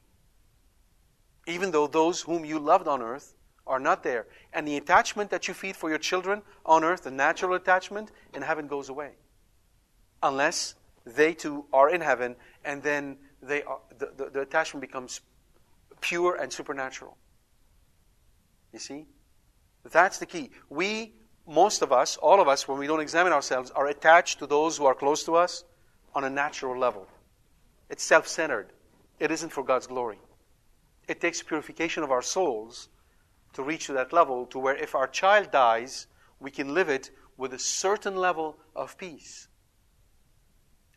Even though those whom you loved on earth are not there. And the attachment that you feed for your children on earth, the natural attachment, in heaven goes away. Unless they too are in heaven and then they are, the, the, the attachment becomes pure and supernatural. You see? That's the key. We, most of us, all of us, when we don't examine ourselves, are attached to those who are close to us on a natural level. It's self centered, it isn't for God's glory. It takes purification of our souls to reach to that level to where if our child dies, we can live it with a certain level of peace.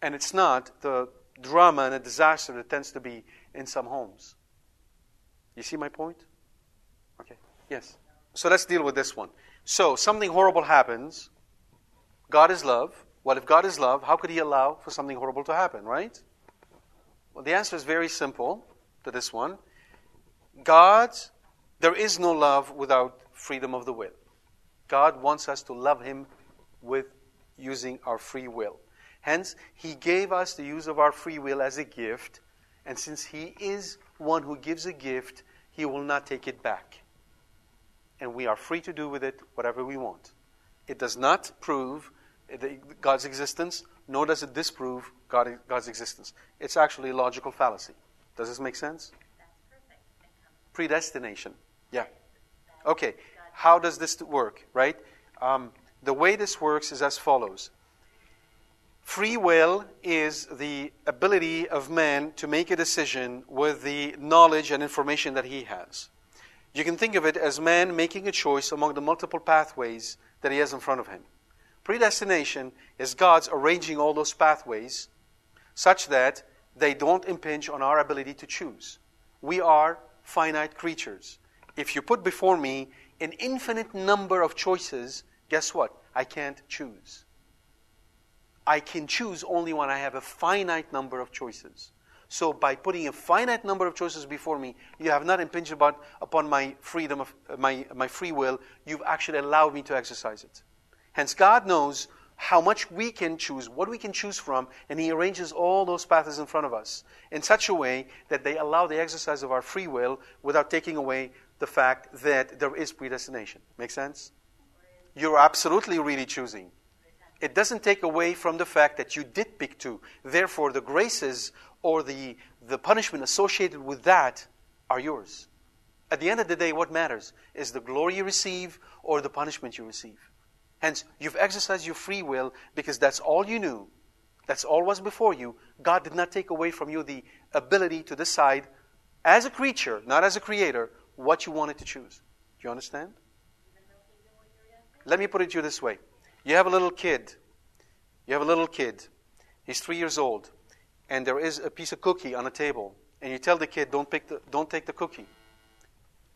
And it's not the drama and the disaster that tends to be in some homes. You see my point? Okay. Yes. So let's deal with this one. So something horrible happens. God is love. Well, if God is love, how could He allow for something horrible to happen, right? Well, the answer is very simple to this one. God, there is no love without freedom of the will. God wants us to love Him with using our free will. Hence, He gave us the use of our free will as a gift, and since He is one who gives a gift, He will not take it back and we are free to do with it whatever we want. It does not prove God's existence, nor does it disprove God, God's existence. It's actually a logical fallacy. Does this make sense? Predestination. Yeah. Okay. How does this work, right? Um, the way this works is as follows Free will is the ability of man to make a decision with the knowledge and information that he has. You can think of it as man making a choice among the multiple pathways that he has in front of him. Predestination is God's arranging all those pathways such that they don't impinge on our ability to choose. We are finite creatures. If you put before me an infinite number of choices, guess what? I can't choose. I can choose only when I have a finite number of choices. So by putting a finite number of choices before me, you have not impinged upon, my freedom of my, my free will. You've actually allowed me to exercise it. Hence, God knows how much we can choose, what we can choose from, and He arranges all those paths in front of us in such a way that they allow the exercise of our free will without taking away the fact that there is predestination. Make sense? You're absolutely really choosing. It doesn't take away from the fact that you did pick two. Therefore, the graces or the, the punishment associated with that are yours. At the end of the day, what matters is the glory you receive or the punishment you receive. Hence, you've exercised your free will because that's all you knew. That's all was before you. God did not take away from you the ability to decide, as a creature, not as a creator, what you wanted to choose. Do you understand? Let me put it to you this way. You have a little kid. You have a little kid. He's three years old and there is a piece of cookie on a table, and you tell the kid, don't, pick the, don't take the cookie,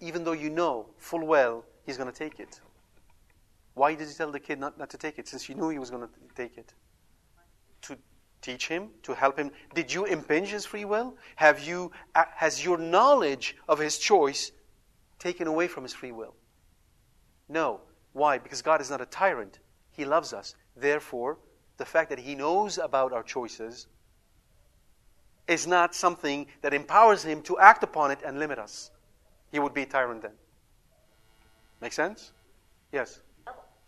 even though you know full well he's going to take it. Why did you tell the kid not, not to take it, since you knew he was going to take it? To teach him, to help him. Did you impinge his free will? Have you, uh, has your knowledge of his choice taken away from his free will? No. Why? Because God is not a tyrant. He loves us. Therefore, the fact that He knows about our choices is not something that empowers him to act upon it and limit us. He would be a tyrant then. Make sense? Yes.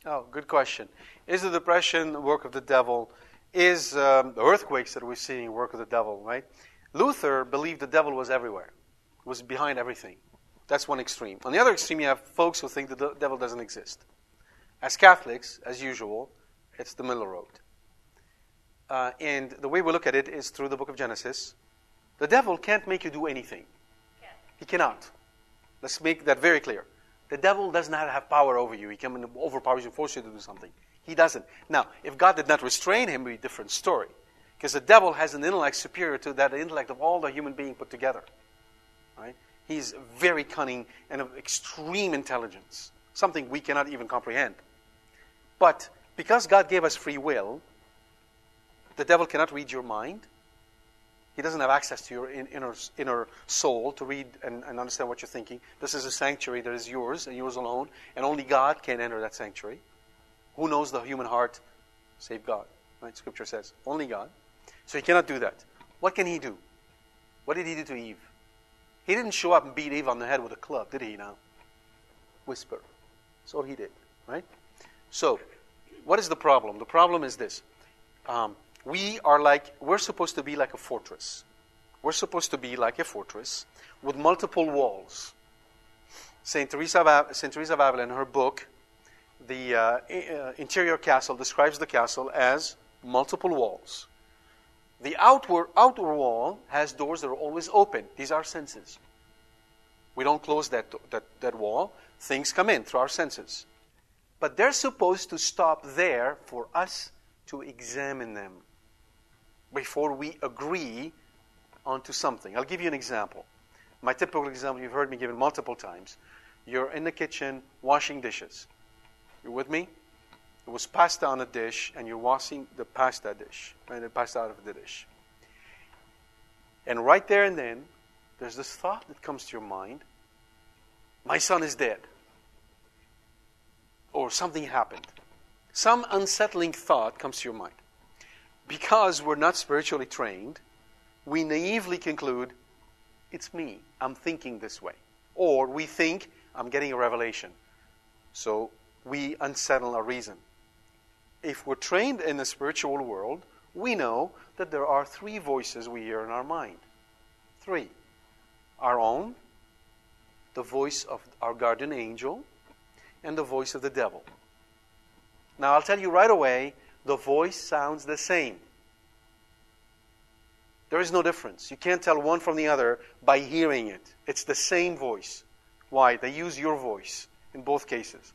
Oh, good question. Is the depression the work of the devil? Is um, the earthquakes that we're seeing work of the devil, right? Luther believed the devil was everywhere, was behind everything. That's one extreme. On the other extreme, you have folks who think the devil doesn't exist. As Catholics, as usual, it's the middle road. Uh, and the way we look at it is through the book of Genesis. The devil can't make you do anything. He cannot. Let's make that very clear. The devil does not have power over you. He can overpower you force you to do something. He doesn't. Now, if God did not restrain him, it would be a different story. Because the devil has an intellect superior to that intellect of all the human being put together. Right? He's very cunning and of extreme intelligence, something we cannot even comprehend. But because God gave us free will, the devil cannot read your mind. He doesn't have access to your inner, inner soul to read and, and understand what you're thinking. This is a sanctuary that is yours and yours alone, and only God can enter that sanctuary. Who knows the human heart save God? Right? Scripture says only God. So he cannot do that. What can he do? What did he do to Eve? He didn't show up and beat Eve on the head with a club, did he now? Whisper. That's all he did, right? So, what is the problem? The problem is this. Um, we are like, we're supposed to be like a fortress. We're supposed to be like a fortress with multiple walls. St. Teresa of, St. Teresa of Avila, in her book, The uh, uh, Interior Castle, describes the castle as multiple walls. The outward, outer wall has doors that are always open. These are senses. We don't close that, that, that wall. Things come in through our senses. But they're supposed to stop there for us to examine them before we agree onto something. I'll give you an example. My typical example you've heard me give it multiple times. You're in the kitchen washing dishes. You with me? It was pasta on a dish, and you're washing the pasta dish, right? The pasta out of the dish. And right there and then, there's this thought that comes to your mind my son is dead. Or something happened. Some unsettling thought comes to your mind. Because we're not spiritually trained, we naively conclude, it's me. I'm thinking this way. Or we think, I'm getting a revelation. So we unsettle our reason. If we're trained in the spiritual world, we know that there are three voices we hear in our mind. Three our own, the voice of our guardian angel, and the voice of the devil. Now, I'll tell you right away the voice sounds the same. There is no difference. You can't tell one from the other by hearing it. It's the same voice. Why? They use your voice in both cases.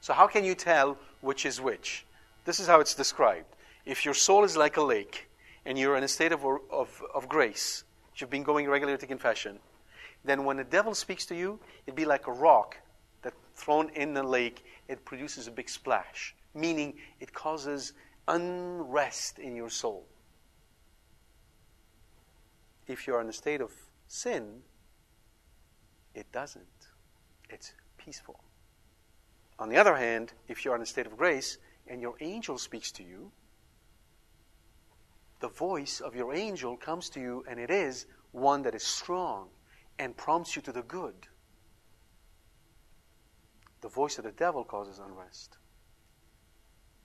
So, how can you tell which is which? This is how it's described. If your soul is like a lake and you're in a state of, of, of grace, you've been going regularly to confession, then when the devil speaks to you, it'd be like a rock that thrown in the lake, it produces a big splash meaning it causes unrest in your soul. If you are in a state of sin, it doesn't. It's peaceful. On the other hand, if you are in a state of grace and your angel speaks to you, the voice of your angel comes to you, and it is one that is strong and prompts you to the good. The voice of the devil causes unrest.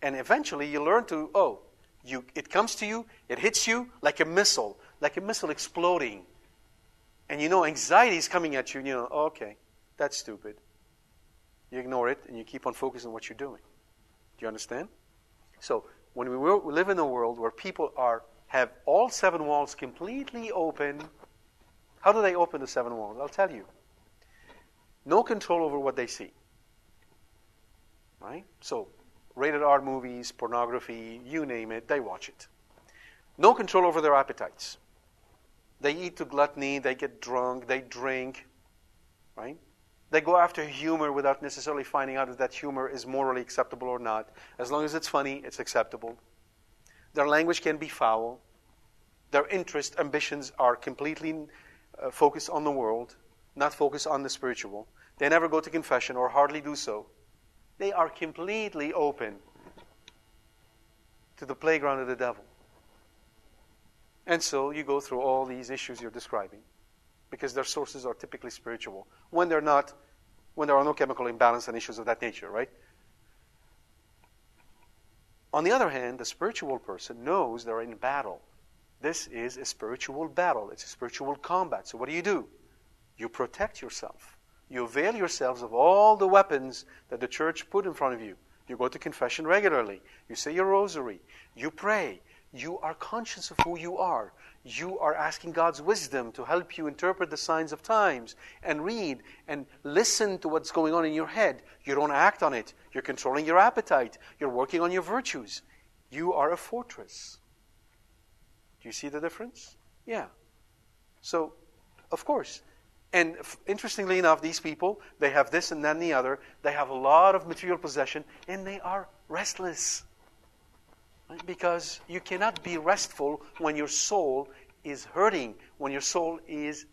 And eventually you learn to, oh, you, it comes to you, it hits you like a missile, like a missile exploding. And you know anxiety is coming at you, and you know, oh, okay, that's stupid. You ignore it, and you keep on focusing on what you're doing. Do you understand? So, when we, we live in a world where people are have all seven walls completely open, how do they open the seven walls? I'll tell you. No control over what they see. Right? So, rated R movies, pornography, you name it, they watch it. No control over their appetites. They eat to gluttony, they get drunk, they drink, right? They go after humor without necessarily finding out if that humor is morally acceptable or not. As long as it's funny, it's acceptable. Their language can be foul. Their interest, ambitions are completely uh, focused on the world, not focused on the spiritual. They never go to confession or hardly do so. They are completely open to the playground of the devil. And so you go through all these issues you're describing because their sources are typically spiritual when they're not when there are no chemical imbalance and issues of that nature, right? On the other hand, the spiritual person knows they're in battle. This is a spiritual battle. It's a spiritual combat. So what do you do? You protect yourself. You avail yourselves of all the weapons that the church put in front of you. You go to confession regularly. You say your rosary. You pray. you are conscious of who you are. You are asking God's wisdom to help you interpret the signs of times and read and listen to what's going on in your head. You don't act on it. You're controlling your appetite. You're working on your virtues. You are a fortress. Do you see the difference? Yeah. So, of course. And interestingly enough, these people, they have this and then the other. They have a lot of material possession and they are restless. Right? Because you cannot be restful when your soul is hurting, when your soul is,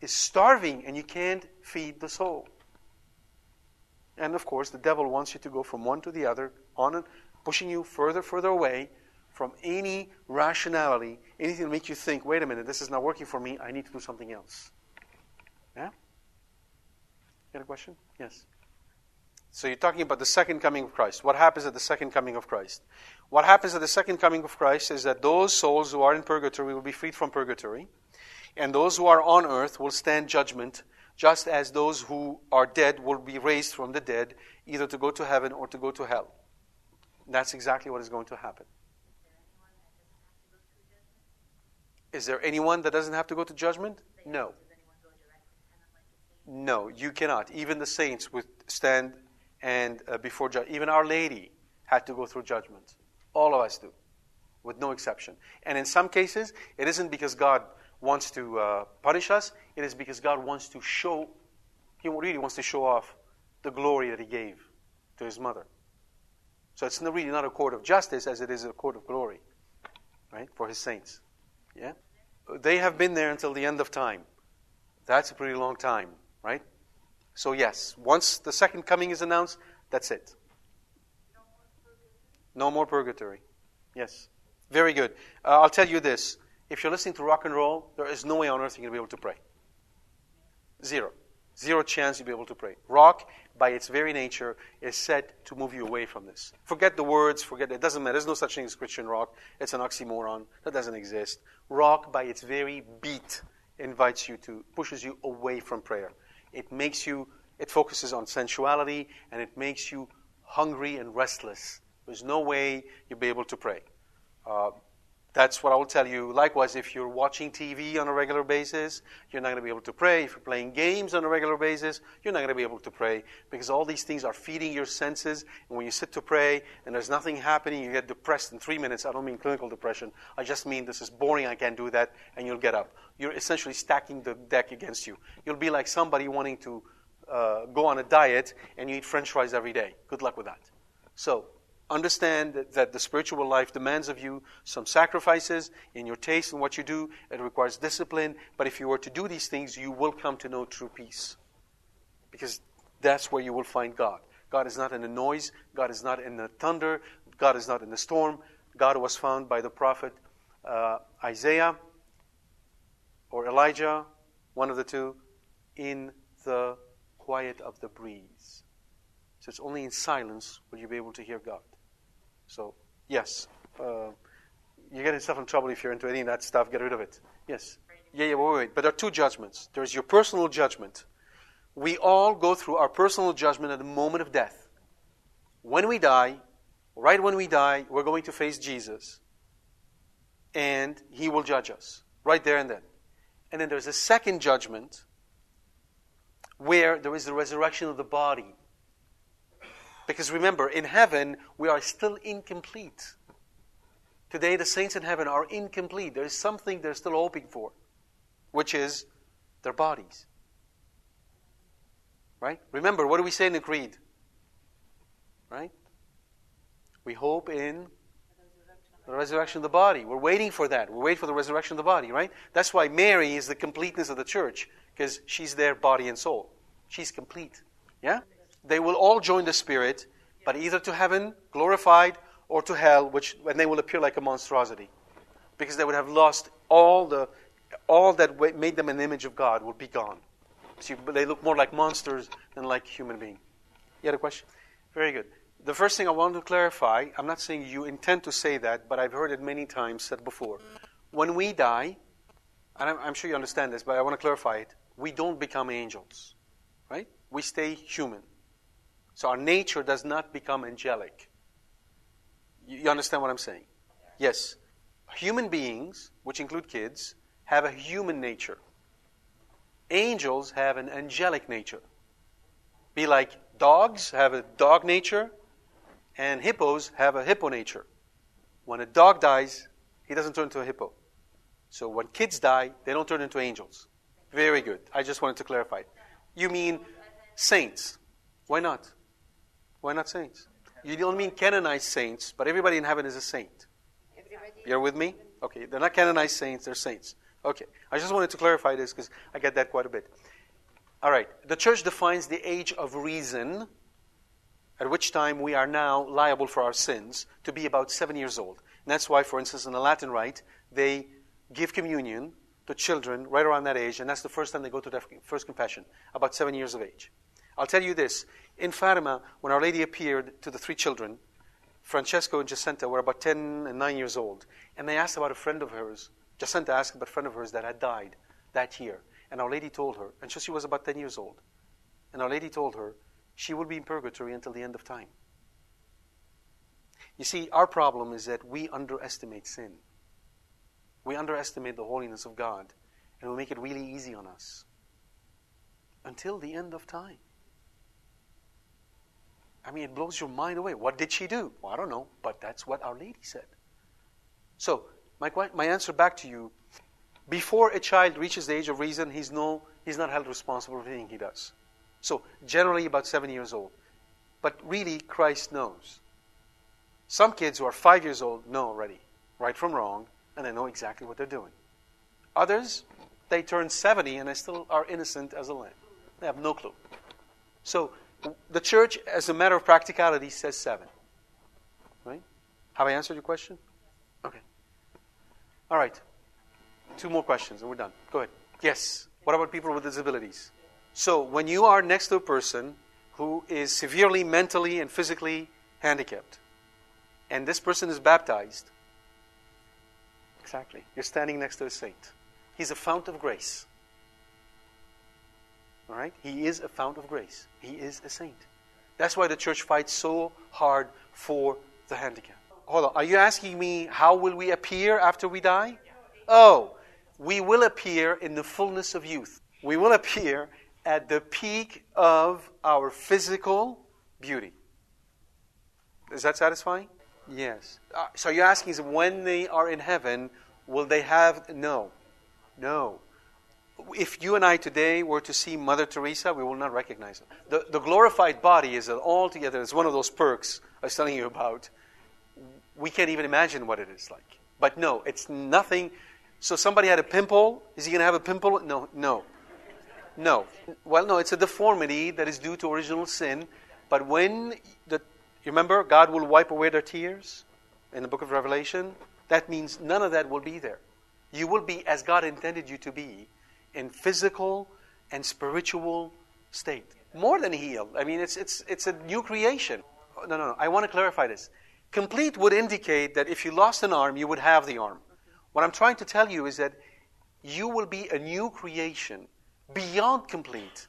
is starving and you can't feed the soul. And of course, the devil wants you to go from one to the other, on and pushing you further, further away from any rationality, anything to make you think, wait a minute, this is not working for me, I need to do something else. Yeah? You got a question? Yes. So you're talking about the second coming of Christ. What happens at the second coming of Christ? What happens at the second coming of Christ is that those souls who are in purgatory will be freed from purgatory, and those who are on earth will stand judgment, just as those who are dead will be raised from the dead, either to go to heaven or to go to hell. That's exactly what is going to happen. Is there anyone that doesn't have to go to judgment? No. No, you cannot. Even the saints would stand and uh, before judgment. Even Our Lady had to go through judgment. All of us do, with no exception. And in some cases, it isn't because God wants to uh, punish us. It is because God wants to show. He really wants to show off the glory that He gave to His mother. So it's really not a court of justice as it is a court of glory, right, for His saints. Yeah? They have been there until the end of time. That's a pretty long time? So, yes, once the second coming is announced, that's it. No more purgatory. Yes. Very good. Uh, I'll tell you this. If you're listening to rock and roll, there is no way on earth you're going to be able to pray. Zero. Zero chance you'll be able to pray. Rock, by its very nature, is set to move you away from this. Forget the words, forget it doesn't matter. There's no such thing as Christian rock. It's an oxymoron. That doesn't exist. Rock, by its very beat, invites you to, pushes you away from prayer. It makes you, it focuses on sensuality, and it makes you hungry and restless. There's no way you'll be able to pray. Uh, that's what I will tell you. Likewise, if you're watching TV on a regular basis, you're not going to be able to pray. If you're playing games on a regular basis, you're not going to be able to pray because all these things are feeding your senses. And when you sit to pray and there's nothing happening, you get depressed in three minutes. I don't mean clinical depression. I just mean this is boring. I can't do that. And you'll get up. You're essentially stacking the deck against you. You'll be like somebody wanting to uh, go on a diet and you eat french fries every day. Good luck with that. So, Understand that, that, the spiritual life demands of you some sacrifices in your taste and what you do. It requires discipline. But if you were to do these things, you will come to know true peace. Because that's where you will find God. God is not in the noise, God is not in the thunder, God is not in the storm. God was found by the prophet uh, Isaiah or Elijah, one of the two, in the quiet of the breeze. So it's only in silence will you be able to hear God. So, yes. Uh, you get yourself in trouble if you're into any of that stuff. Get rid of it. Yes. Yeah, yeah, wait, wait. But there are two judgments. There's your personal judgment. We all go through our personal judgment at the moment of death. When we die, right when we die, we're going to face Jesus. And he will judge us. Right there and then. And then there's a second judgment where there is the resurrection of the body. Because remember, in heaven, we are still incomplete. Today, the saints in heaven are incomplete. There is something they're still hoping for, which is their bodies. Right? Remember, what do we say in the Creed? Right? We hope in the resurrection of the body. We're waiting for that. We're waiting for the resurrection of the body, right? That's why Mary is the completeness of the church, because she's there, body and soul. She's complete. Yeah? They will all join the Spirit, but either to heaven, glorified, or to hell, which and they will appear like a monstrosity, because they would have lost all the all that made them an image of God will be gone. So they look more like monsters than like human beings. You had a question? Very good. The first thing I want to clarify, I'm not saying you intend to say that, but I've heard it many times said before. When we die, and I'm, I'm sure you understand this, but I want to clarify it. We don't become angels, right? We stay human. So our nature does not become angelic. You understand what I'm saying? Yes. human beings, which include kids, have a human nature. Angels have an angelic nature. Be like dogs have a dog nature, and hippos have a hippo nature. When a dog dies, he doesn't turn into a hippo. So when kids die, they don't turn into angels. Very good. I just wanted to clarify. You mean saints. Why not? Why not saints? You don't mean canonized saints, but everybody in heaven is a saint. You're with me? Okay, they're not canonized saints, they're saints. Okay, I just wanted to clarify this because I get that quite a bit. All right, the church defines the age of reason, at which time we are now liable for our sins, to be about seven years old. And that's why, for instance, in the Latin Rite, they give communion to children right around that age, and that's the first time they go to their first confession, about seven years of age. I'll tell you this in Fatima, when Our Lady appeared to the three children, Francesco and Jacinta were about 10 and 9 years old, and they asked about a friend of hers. Jacinta asked about a friend of hers that had died that year. And Our Lady told her, and so she was about 10 years old, and Our Lady told her she would be in purgatory until the end of time. You see, our problem is that we underestimate sin. We underestimate the holiness of God, and we make it really easy on us until the end of time. I mean, it blows your mind away. What did she do? Well, I don't know, but that's what Our Lady said. So, my, my answer back to you before a child reaches the age of reason, he's, no, he's not held responsible for anything he does. So, generally about seven years old. But really, Christ knows. Some kids who are five years old know already, right from wrong, and they know exactly what they're doing. Others, they turn 70 and they still are innocent as a lamb. They have no clue. So, the church, as a matter of practicality, says seven. Right? Have I answered your question? Okay. All right. Two more questions and we're done. Go ahead. Yes. What about people with disabilities? So, when you are next to a person who is severely mentally and physically handicapped, and this person is baptized, exactly, you're standing next to a saint. He's a fount of grace. All right? He is a fount of grace. He is a saint. That's why the church fights so hard for the handicap. Hold on. Are you asking me how will we appear after we die? Oh, we will appear in the fullness of youth. We will appear at the peak of our physical beauty. Is that satisfying? Yes. Uh, so you're asking is when they are in heaven, will they have no. No if you and I today were to see Mother Teresa, we will not recognize her. The, the glorified body is altogether, it's one of those perks I was telling you about. We can't even imagine what it is like. But no, it's nothing. So somebody had a pimple. Is he going to have a pimple? No, no. No. Well, no, it's a deformity that is due to original sin. But when the, remember, God will wipe away their tears in the book of Revelation. That means none of that will be there. You will be as God intended you to be in physical and spiritual state. More than healed. I mean, it's, it's, it's a new creation. No, no, no. I want to clarify this. Complete would indicate that if you lost an arm, you would have the arm. What I'm trying to tell you is that you will be a new creation beyond complete.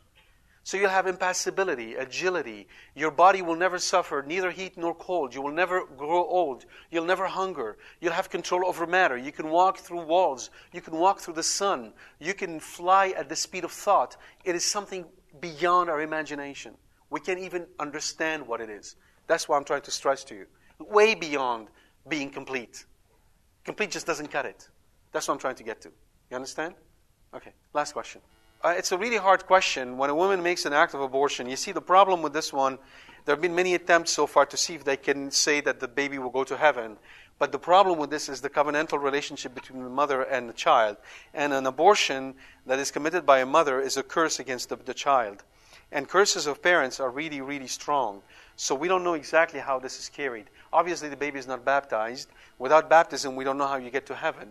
So you'll have impassibility, agility. Your body will never suffer neither heat nor cold. You will never grow old. You'll never hunger. You'll have control over matter. You can walk through walls. You can walk through the sun. You can fly at the speed of thought. It is something beyond our imagination. We can't even understand what it is. That's why I'm trying to stress to you. Way beyond being complete. Complete just doesn't cut it. That's what I'm trying to get to. You understand? Okay, last question. Uh, it's a really hard question. When a woman makes an act of abortion, you see the problem with this one, there have been many attempts so far to see if they can say that the baby will go to heaven. But the problem with this is the covenantal relationship between the mother and the child. And an abortion that is committed by a mother is a curse against the, the child. And curses of parents are really, really strong. So we don't know exactly how this is carried. Obviously, the baby is not baptized. Without baptism, we don't know how you get to heaven.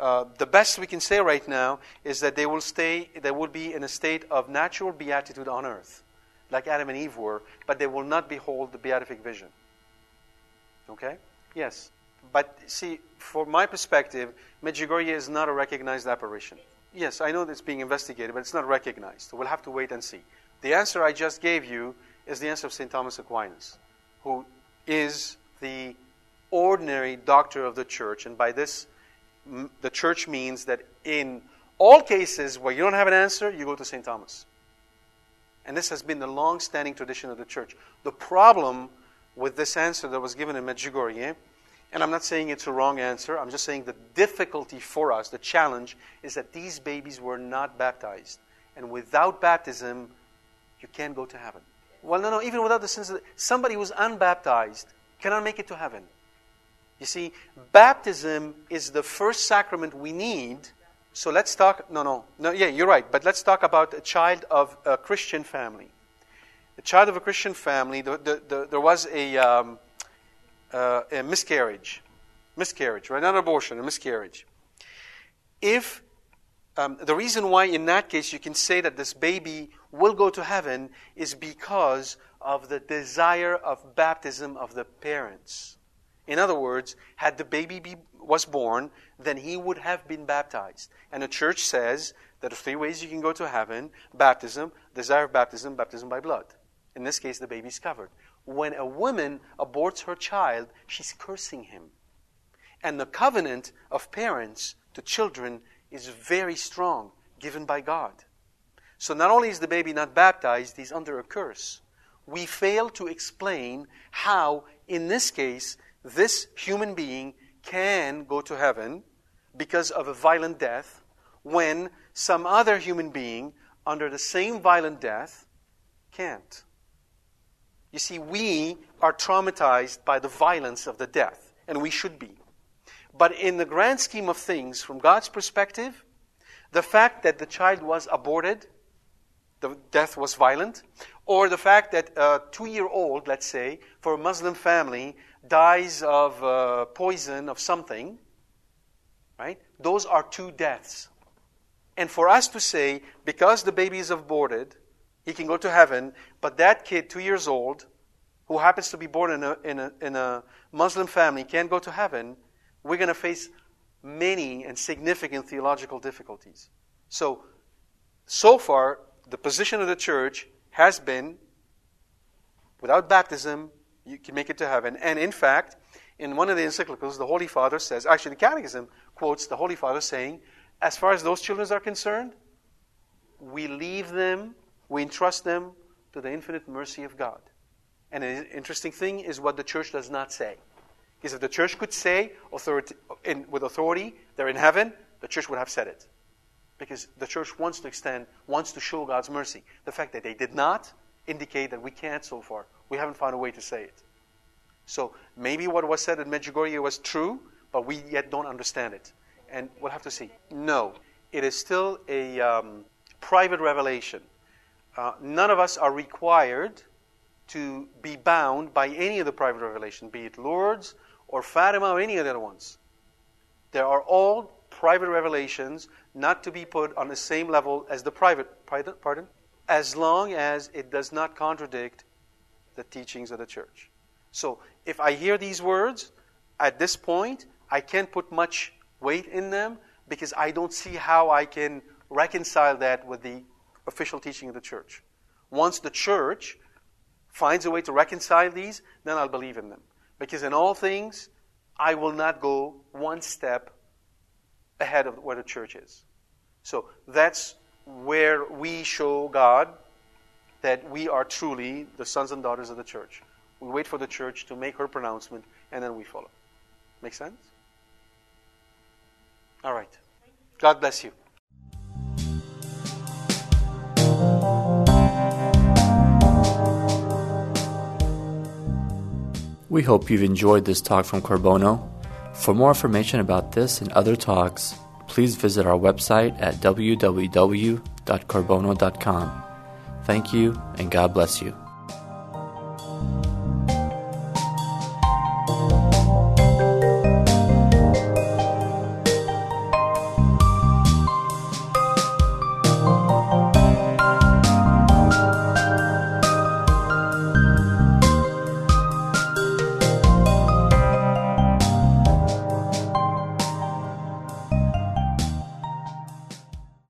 Uh, the best we can say right now is that they will stay, they will be in a state of natural beatitude on earth, like Adam and Eve were, but they will not behold the beatific vision. Okay? Yes. But see, from my perspective, Medjugorje is not a recognized apparition. Yes, I know it's being investigated, but it's not recognized. we'll have to wait and see. The answer I just gave you is the answer of St. Thomas Aquinas, who is the ordinary doctor of the church, and by this the church means that in all cases where you don't have an answer, you go to St. Thomas. And this has been the long standing tradition of the church. The problem with this answer that was given in Medjugorje, and I'm not saying it's a wrong answer, I'm just saying the difficulty for us, the challenge, is that these babies were not baptized. And without baptism, you can't go to heaven. Well, no, no, even without the sins, of the, somebody who's unbaptized cannot make it to heaven. You see, baptism is the first sacrament we need. So let's talk. No, no, no. Yeah, you're right. But let's talk about a child of a Christian family. A child of a Christian family. The, the, the, there was a, um, uh, a miscarriage, miscarriage, right? Not abortion, a miscarriage. If um, the reason why, in that case, you can say that this baby will go to heaven is because of the desire of baptism of the parents. In other words, had the baby be, was born, then he would have been baptized. And the church says that there are three ways you can go to heaven baptism, desire of baptism, baptism by blood. In this case, the baby's covered. When a woman aborts her child, she's cursing him. And the covenant of parents to children is very strong, given by God. So not only is the baby not baptized, he's under a curse. We fail to explain how, in this case, this human being can go to heaven because of a violent death when some other human being under the same violent death can't. You see, we are traumatized by the violence of the death, and we should be. But in the grand scheme of things, from God's perspective, the fact that the child was aborted, the death was violent, or the fact that a two year old, let's say, for a Muslim family, dies of uh, poison of something, right? Those are two deaths. And for us to say, because the baby is aborted, he can go to heaven, but that kid, two years old, who happens to be born in a, in a, in a Muslim family, can't go to heaven, we're going to face many and significant theological difficulties. So, so far, the position of the church has been without baptism, you can make it to heaven. And in fact, in one of the encyclicals, the Holy Father says, actually, the Catechism quotes the Holy Father saying, as far as those children are concerned, we leave them, we entrust them to the infinite mercy of God. And an interesting thing is what the church does not say. Because if the church could say authority, in, with authority, they're in heaven, the church would have said it. Because the church wants to extend, wants to show God's mercy. The fact that they did not indicate that we can't so far. We haven't found a way to say it. So maybe what was said in Medjugorje was true, but we yet don't understand it. And we'll have to see. No, it is still a um, private revelation. Uh, none of us are required to be bound by any of the private revelation, be it Lourdes or Fatima or any of the other ones. There are all private revelations not to be put on the same level as the private, pardon, as long as it does not contradict the teachings of the church. So if I hear these words, at this point, I can't put much weight in them because I don't see how I can reconcile that with the official teaching of the church. Once the church finds a way to reconcile these, then I'll believe in them. Because in all things, I will not go one step ahead of where the church is. So that's where we show God that we are truly the sons and daughters of the church. We wait for the church to make her pronouncement, and then we follow. Make sense? All right. God bless you. We hope you've enjoyed this talk from Qorbanu. For more information about this and other talks, please visit our website at www.qorbanu.com. Thank you, and God bless you.